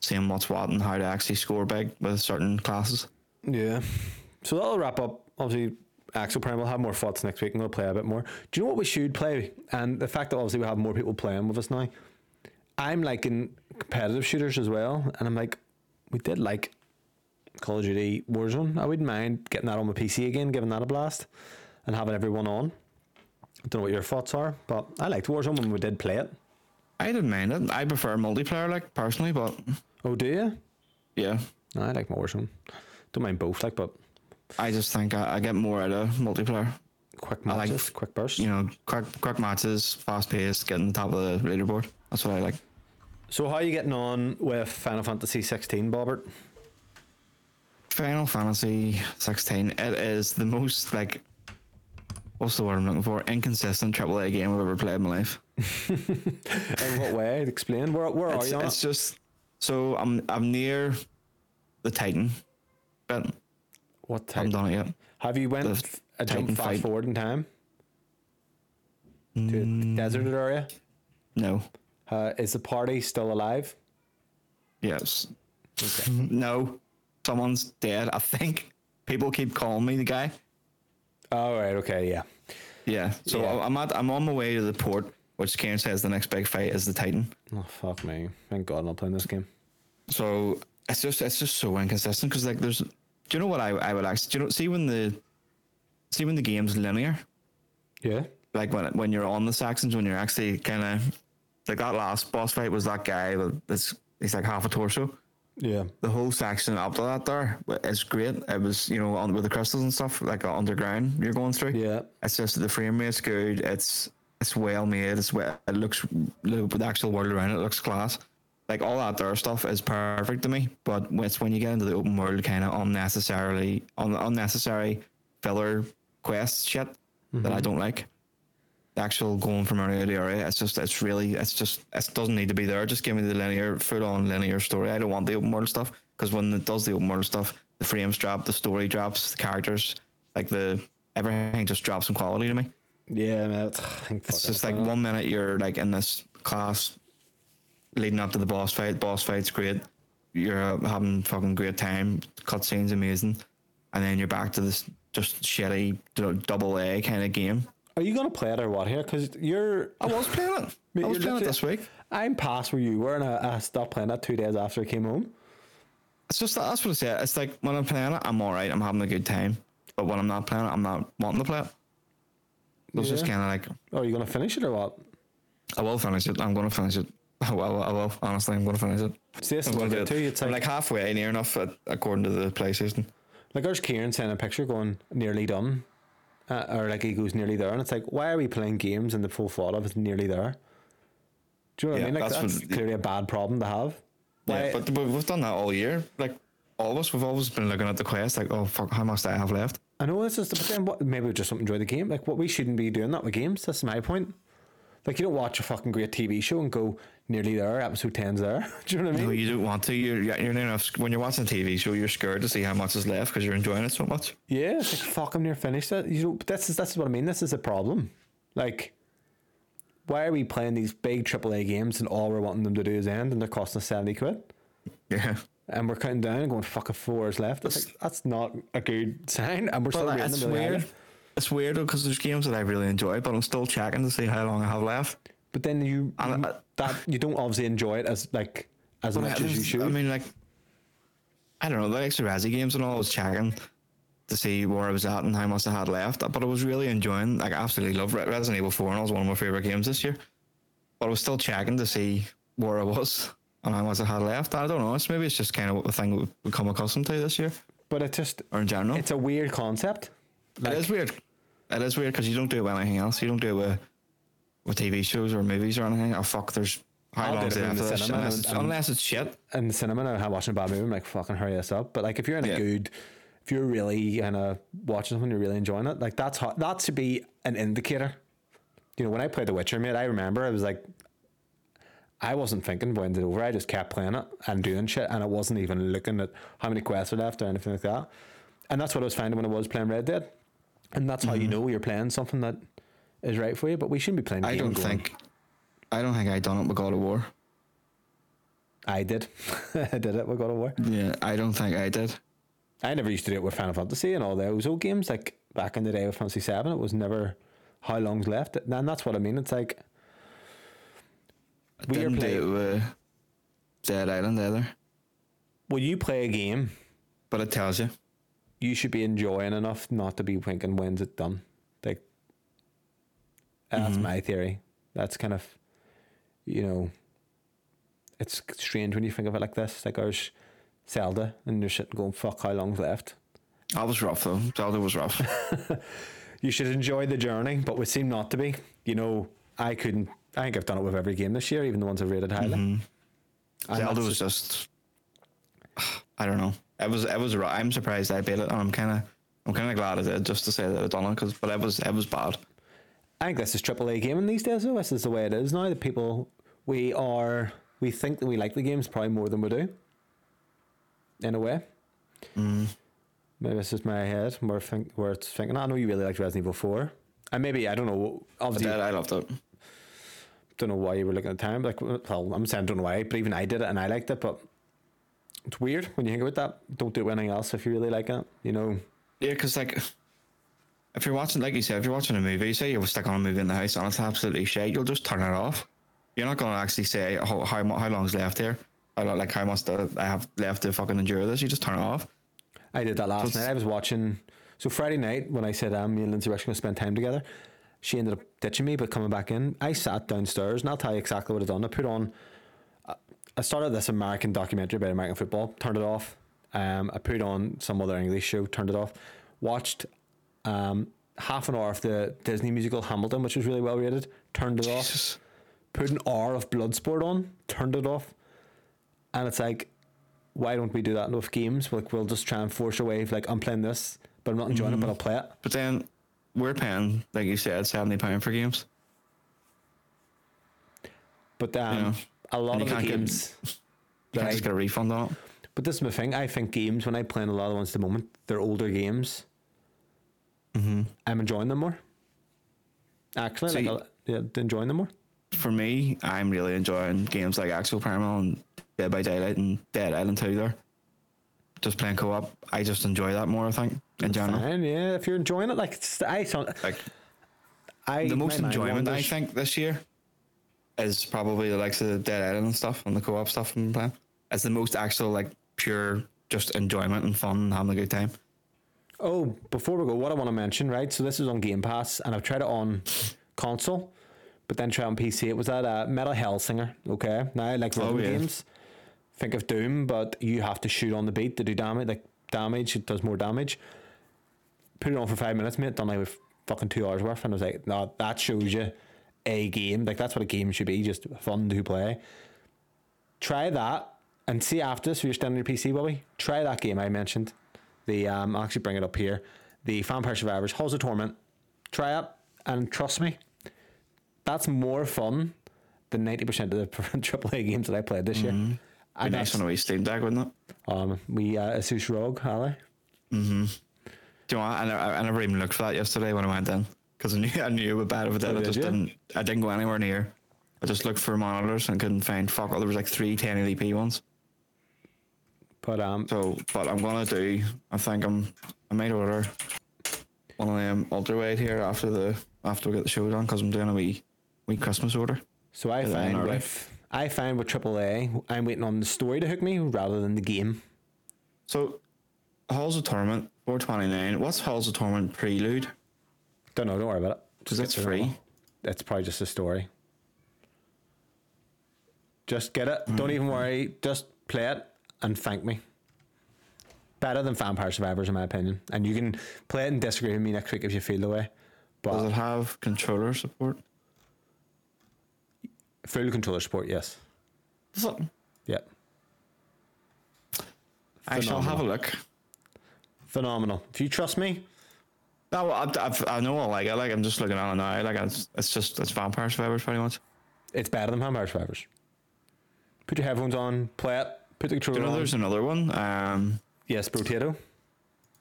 seeing what's what and how to actually score big with certain classes. Yeah. So that'll wrap up. Obviously, Exoprimal will have more thoughts next week and we'll play a bit more. Do you know what we should play? And the fact that obviously we have more people playing with us now. I'm liking competitive shooters as well. And I'm like, we did like Call of Duty Warzone. I wouldn't mind getting that on my PC again, giving that a blast and having everyone on. I don't know what your thoughts are, but I liked Warzone when we did play it. I didn't mind it. I prefer multiplayer like personally, but Oh, do you? yeah, No, I like Warzone. Don't mind both, like, but I just think I, I get more out of multiplayer. Quick I like- matches, quick bursts. You know, quick quick matches, fast paced, getting the top of the leaderboard. That's what I like. So how are you getting on with Final Fantasy 16, Bobbert? Final Fantasy 16. It is the most like what's the word I'm looking for? Inconsistent AAA game I've ever played in my life. [LAUGHS] In what way? Explain. Where, where are It's, you it's it? just so I'm I'm near the Titan, but What Titan? I haven't done it yet. Have you went the a jump Titan fast fight. forward in time to a Mm. deserted area? No. Uh, is the party still alive? Yes. Okay. [LAUGHS] No. Someone's dead. I think people keep calling me the guy. All right. Okay. Yeah. Yeah. So Yeah. I'm at I'm on my way to the port, which Karen says the next big fight is the Titan. Oh fuck me! Thank God I'm not playing this game. So it's just it's just so inconsistent because like there's do you know what I I would actually do you know see when the see when the game's linear Yeah. like when when you're on the Saxons when you're actually kind of like that last boss fight was that guy that- that's he's like half a torso. Yeah. The whole section up to that there is great. It was you know on with the crystals and stuff like uh, underground you're going through. Yeah. It's just the frame rate's good. It's it's well made. It's well. It looks with the actual world around it looks class. Like all that there stuff is perfect to me. But it's when you get into the open world, kind of unnecessarily un, unnecessary filler quest shit that I mm-hmm. don't like. The actual going from area to area, it's just it's really it's just it doesn't need to be there. Just give me the linear, full on linear story. I don't want the open world stuff because when it does the open world stuff, the frames drop, the story drops, the characters, like the everything just drops in quality to me. Yeah, man. It's, just like one minute you're like in this class leading up to the boss fight. Boss fight's great. You're uh, having fucking great time. Cutscene's amazing, and then you're back to this just shitty double A kind of game. Are you gonna play it or what here? Because you're. I was playing it. Mate, I was playing it this week. I'm past where you were, and I, I stopped playing that two days after I came home. It's just that, that's what I say. It's like when I'm playing it, I'm all right. I'm having a good time. But when I'm not playing it, I'm not wanting to play it. So It's just kind of like Oh, are you gonna finish it or what? I will finish it. I'm going to finish it. [LAUGHS] I will. I will. Honestly, I'm going to finish it. See, I'm gonna I do do it. too. It's I'm like, like halfway near enough, uh, according to the PlayStation. like there's Kieran sending a picture going nearly done, uh, or like he goes nearly there, and it's like, why are we playing games and the full thought of it's nearly there? Do you know what Yeah, I mean? Like that's that's, what- clearly a bad problem to have. Yeah, but, but we've done that all year. Like all of us, we've always been looking at the quest. Like, oh fuck, how much do I have left? I know this is the but then what maybe we just don't enjoy the game. Like what we shouldn't be doing that with games. That's my point. Like you don't watch a fucking great TV show and go nearly there, episode 10's there. [LAUGHS] Do you know what I mean? No, you don't want to. You're you're you're near enough. When you're watching a TV show, you're scared to see how much is left because you're enjoying it so much. Yeah, it's like fuck, I'm near finished. That you know, that's that's what I mean. This is a problem. Like, why are we playing these big AAA games and all we're wanting them to do is end, and they're costing us seventy quid, Yeah. and we're counting down and going fuck, a four hours left. It's like that's not a good sign, and we're still it's them weird. It's weird because there's games that I really enjoy, but I'm still checking to see how long I have left. But then you And, uh, that you don't obviously enjoy it as like as much as you should. I mean, like, I don't know, the extra Razzie games and all, I was checking to see where I was at and how much I had left. But I was really enjoying, like, I absolutely love Re- Resident Evil 4, and it was one of my favorite games this year. But I was still checking to see where I was and how much I had left. I don't know. It's maybe it's just kind of a thing we've become accustomed to this year, but it just or in general. it's a weird concept. it is weird. It is weird because you don't do it with anything else. You don't do it with with TV shows or movies or anything. Oh fuck, there's how I'll long is it it in after the this? cinema Unless, and- it's, and- unless it's shit. in the cinema and I'm watching a bad movie, I'm like, fucking hurry this up. But like, if you're in a Yeah. good, if you're really kind of watching something, you're really enjoying it. Like that's how that should be an indicator. You know, when I played The Witcher, mate, I remember I was like, I wasn't thinking when it over. I just kept playing it and doing shit, and I wasn't even looking at how many quests are left or anything like that. And that's what I was finding when I was playing Red Dead. And that's how you mm-hmm. know you're playing something that is right for you. But we shouldn't be playing. I don't going, think. I don't think I done it with God of War. I did. [LAUGHS] I did it with God of War. Yeah, I don't think I did. I never used to do it with Final Fantasy and all those old games. Like back in the day with Fantasy Seven, it was never how long's left. And that's what I mean. It's like I We didn't play- do it with Dead Island either. when you play a game, But it tells you. you should be enjoying enough not to be thinking when's it done. Like that's mm-hmm. my theory. That's kind of you know it's strange when you think of it like this. Like there's Zelda and you're sitting going, fuck how long's left. That was rough though. Zelda was rough. [LAUGHS] you should enjoy the journey, but we seem not to be. You know, I couldn't. I think I've done it with every game this year, even the ones I've rated highly. Mm-hmm. And Zelda was just, [SIGHS] I don't know. It was it was. I'm surprised I beat it, and I'm kind of I'm kind of glad I did just to say that I done it, cause but it was it was bad. I think this is triple A gaming these days. Though this is the way it is now. That people we are we think that we like the games probably more than we do. In a way, mm. maybe this is my head where think where it's thinking. I know you really liked Resident Evil Four, and maybe I don't know. Obviously, that, I loved it. don't know why you were looking at the time. Like, well, I'm saying don't know why, but even I did it and I liked it. But it's weird when you think about that. Don't do it with anything else if you really like it. You know, Yeah, because like, if you're watching, like you said, if you're watching a movie, you say you're stuck on a movie in the house and it's absolutely shit, you'll just turn it off. You're not going to actually say how how, how long's left here, or like how much I have left to fucking endure this. You just turn it off. I did that last it's- night. I was watching. So Friday night when I said um, me and Lindsay were actually going to spend time together, she ended up ditching me but coming back in. I sat downstairs and I'll tell you exactly what I done. I put on. I started this American documentary about American football. Turned it off. Um, I put on some other English show. Turned it off. Watched um, half an hour of the Disney musical Hamilton, which was really well rated. Turned it off. Put an hour of Bloodsport on. Turned it off. And it's like, why don't we do that with games? Like we'll just try and force our way. Like I'm playing this, but I'm not enjoying it, but I'll play it. But then we're paying, like you said, seventy pound for games. But um, Yeah. a lot of the can't get- games. [LAUGHS] You can't I- just get a refund on it. but this is my thing. I think games when I play in a lot of ones at the moment, they're older games. Mm-hmm. I'm enjoying them more. Actually, See- like, I- yeah, enjoying them more. For me, I'm really enjoying games like Exoprimal and Dead by Daylight and Dead Island 2 there. Just playing co-op, I just enjoy that more. I think in general. Fine, yeah. If you're enjoying it, like I, thought- Like I the most enjoyment I think this year is probably the likes of the Dead Island and stuff and the co-op stuff I'm playing. It's the most actual like pure just enjoyment and fun and having a good time. Oh, before we go, what I want to mention, right? So this is on Game Pass, and I've tried it on console, but then tried on PC. It was that uh, Metal Hellsinger. Okay, now I like rhythm Oh, yeah. games. Think of Doom, but you have to shoot on the beat to do damage. Like damage, it does more damage. Put it on for five minutes, mate. Done like with fucking two hours worth, and I was like, no, that shows you a game. Like that's what a game should be, just fun to play. Try that and see after this. If you're still on your PC, Bobby, try that game I mentioned. The um, I'll actually bring it up here. The Vampire Survivors, Halls of Torment. Try it, and trust me, that's more fun than ninety percent of the [LAUGHS] AAA games that I played this year. Be nice on a wee Steam Deck, wouldn't it? um, we uh, Asus ROG, Ally. Do you know what? I, never- I never even looked for that yesterday when I went in because I knew I knew about it bad of did. Oh, I just you? didn't. I didn't go anywhere near. I just looked for monitors and couldn't find fuck. All. There was like three 1080p ones. But um, So, but I'm gonna do. I think I'm. I might order one of them ultrawide here after the after we get the show done because I'm doing a wee wee Christmas order. so I find with I find with AAA, I'm waiting on the story to hook me rather than the game. So, Halls of Torment 429. What's Halls of Torment Prelude? Don't know. Don't worry about it. Because it's free. It's probably just a story. Just get it. Mm. Don't even worry. Just play it and thank me. Better than Vampire Survivors, in my opinion. And you can play it and disagree with me next week if you feel the way. But Does it have controller support? full controller support, yes. Does it? Yep. I shall have a look. Phenomenal. If you trust me, No, I, I've, I know I like it. Like I'm just looking at it now. Like it's, it's just it's Vampire Survivors pretty much. it's better than Vampire Survivors. Put your headphones on, play it, Do you know there's another one? Um, Yes, Brotato.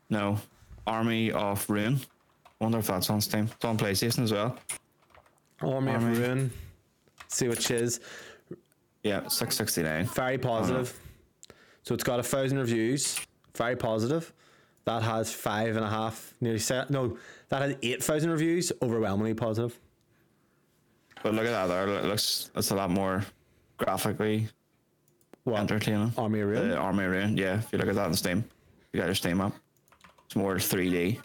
no, Army of Ruin. Wonder if that's on Steam. It's on PlayStation as well. Army of Ruin. See what is. Yeah, six sixty nine. Very positive. So it's got a thousand reviews. Very positive. That has five and a half, nearly seven. No, that has eight thousand reviews. Overwhelmingly positive. But look at that there. It looks it's a lot more graphically What? entertaining. Army of Ruin. The Ruin. Yeah, if you look at that on Steam, you got your Steam up. It's more three D.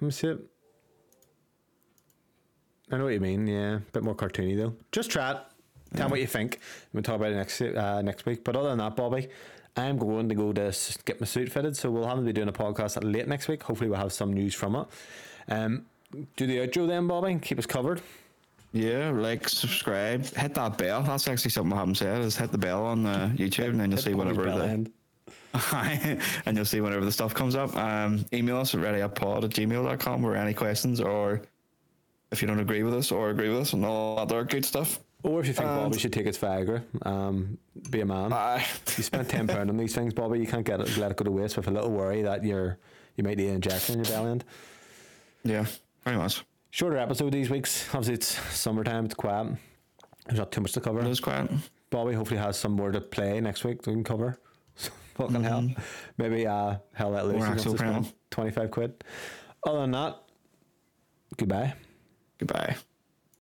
Let me see it. I know what you mean. Yeah, a bit more cartoony though. Just try it. Tell me what you think. We'll talk about it next uh, next week. But other than that, Bobby, I'm going to go to get my suit fitted, so we'll have to be doing a podcast late next week. Hopefully, we'll have some news from it. Um, do the outro then, Bobby. Keep us covered. Yeah, like, subscribe, hit that bell. That's actually something I haven't said. Is hit the bell on uh, YouTube, and then you'll see whatever the, end. [LAUGHS] and you'll see whenever the stuff comes up. Um, email us at readyyuppod at gmail.com or any questions, or if you don't agree with us or agree with us and all that other good stuff. Or if you think And- Bobby should take his Viagra, um, be a man. Bye. you spent ten pound on these things, Bobby. You can't get it, let it go to waste with a little worry that you're you might need an injection in your belly end. yeah, pretty much. Shorter episode these weeks. Obviously, it's summertime. It's quiet. There's not too much to cover. It is quiet. Bobby hopefully has some more to play next week that we can cover. [LAUGHS] Fucking hell. Maybe uh, Hell Let Loose. Or he wants to Axel spend 25 quid. Other than that, goodbye. Goodbye.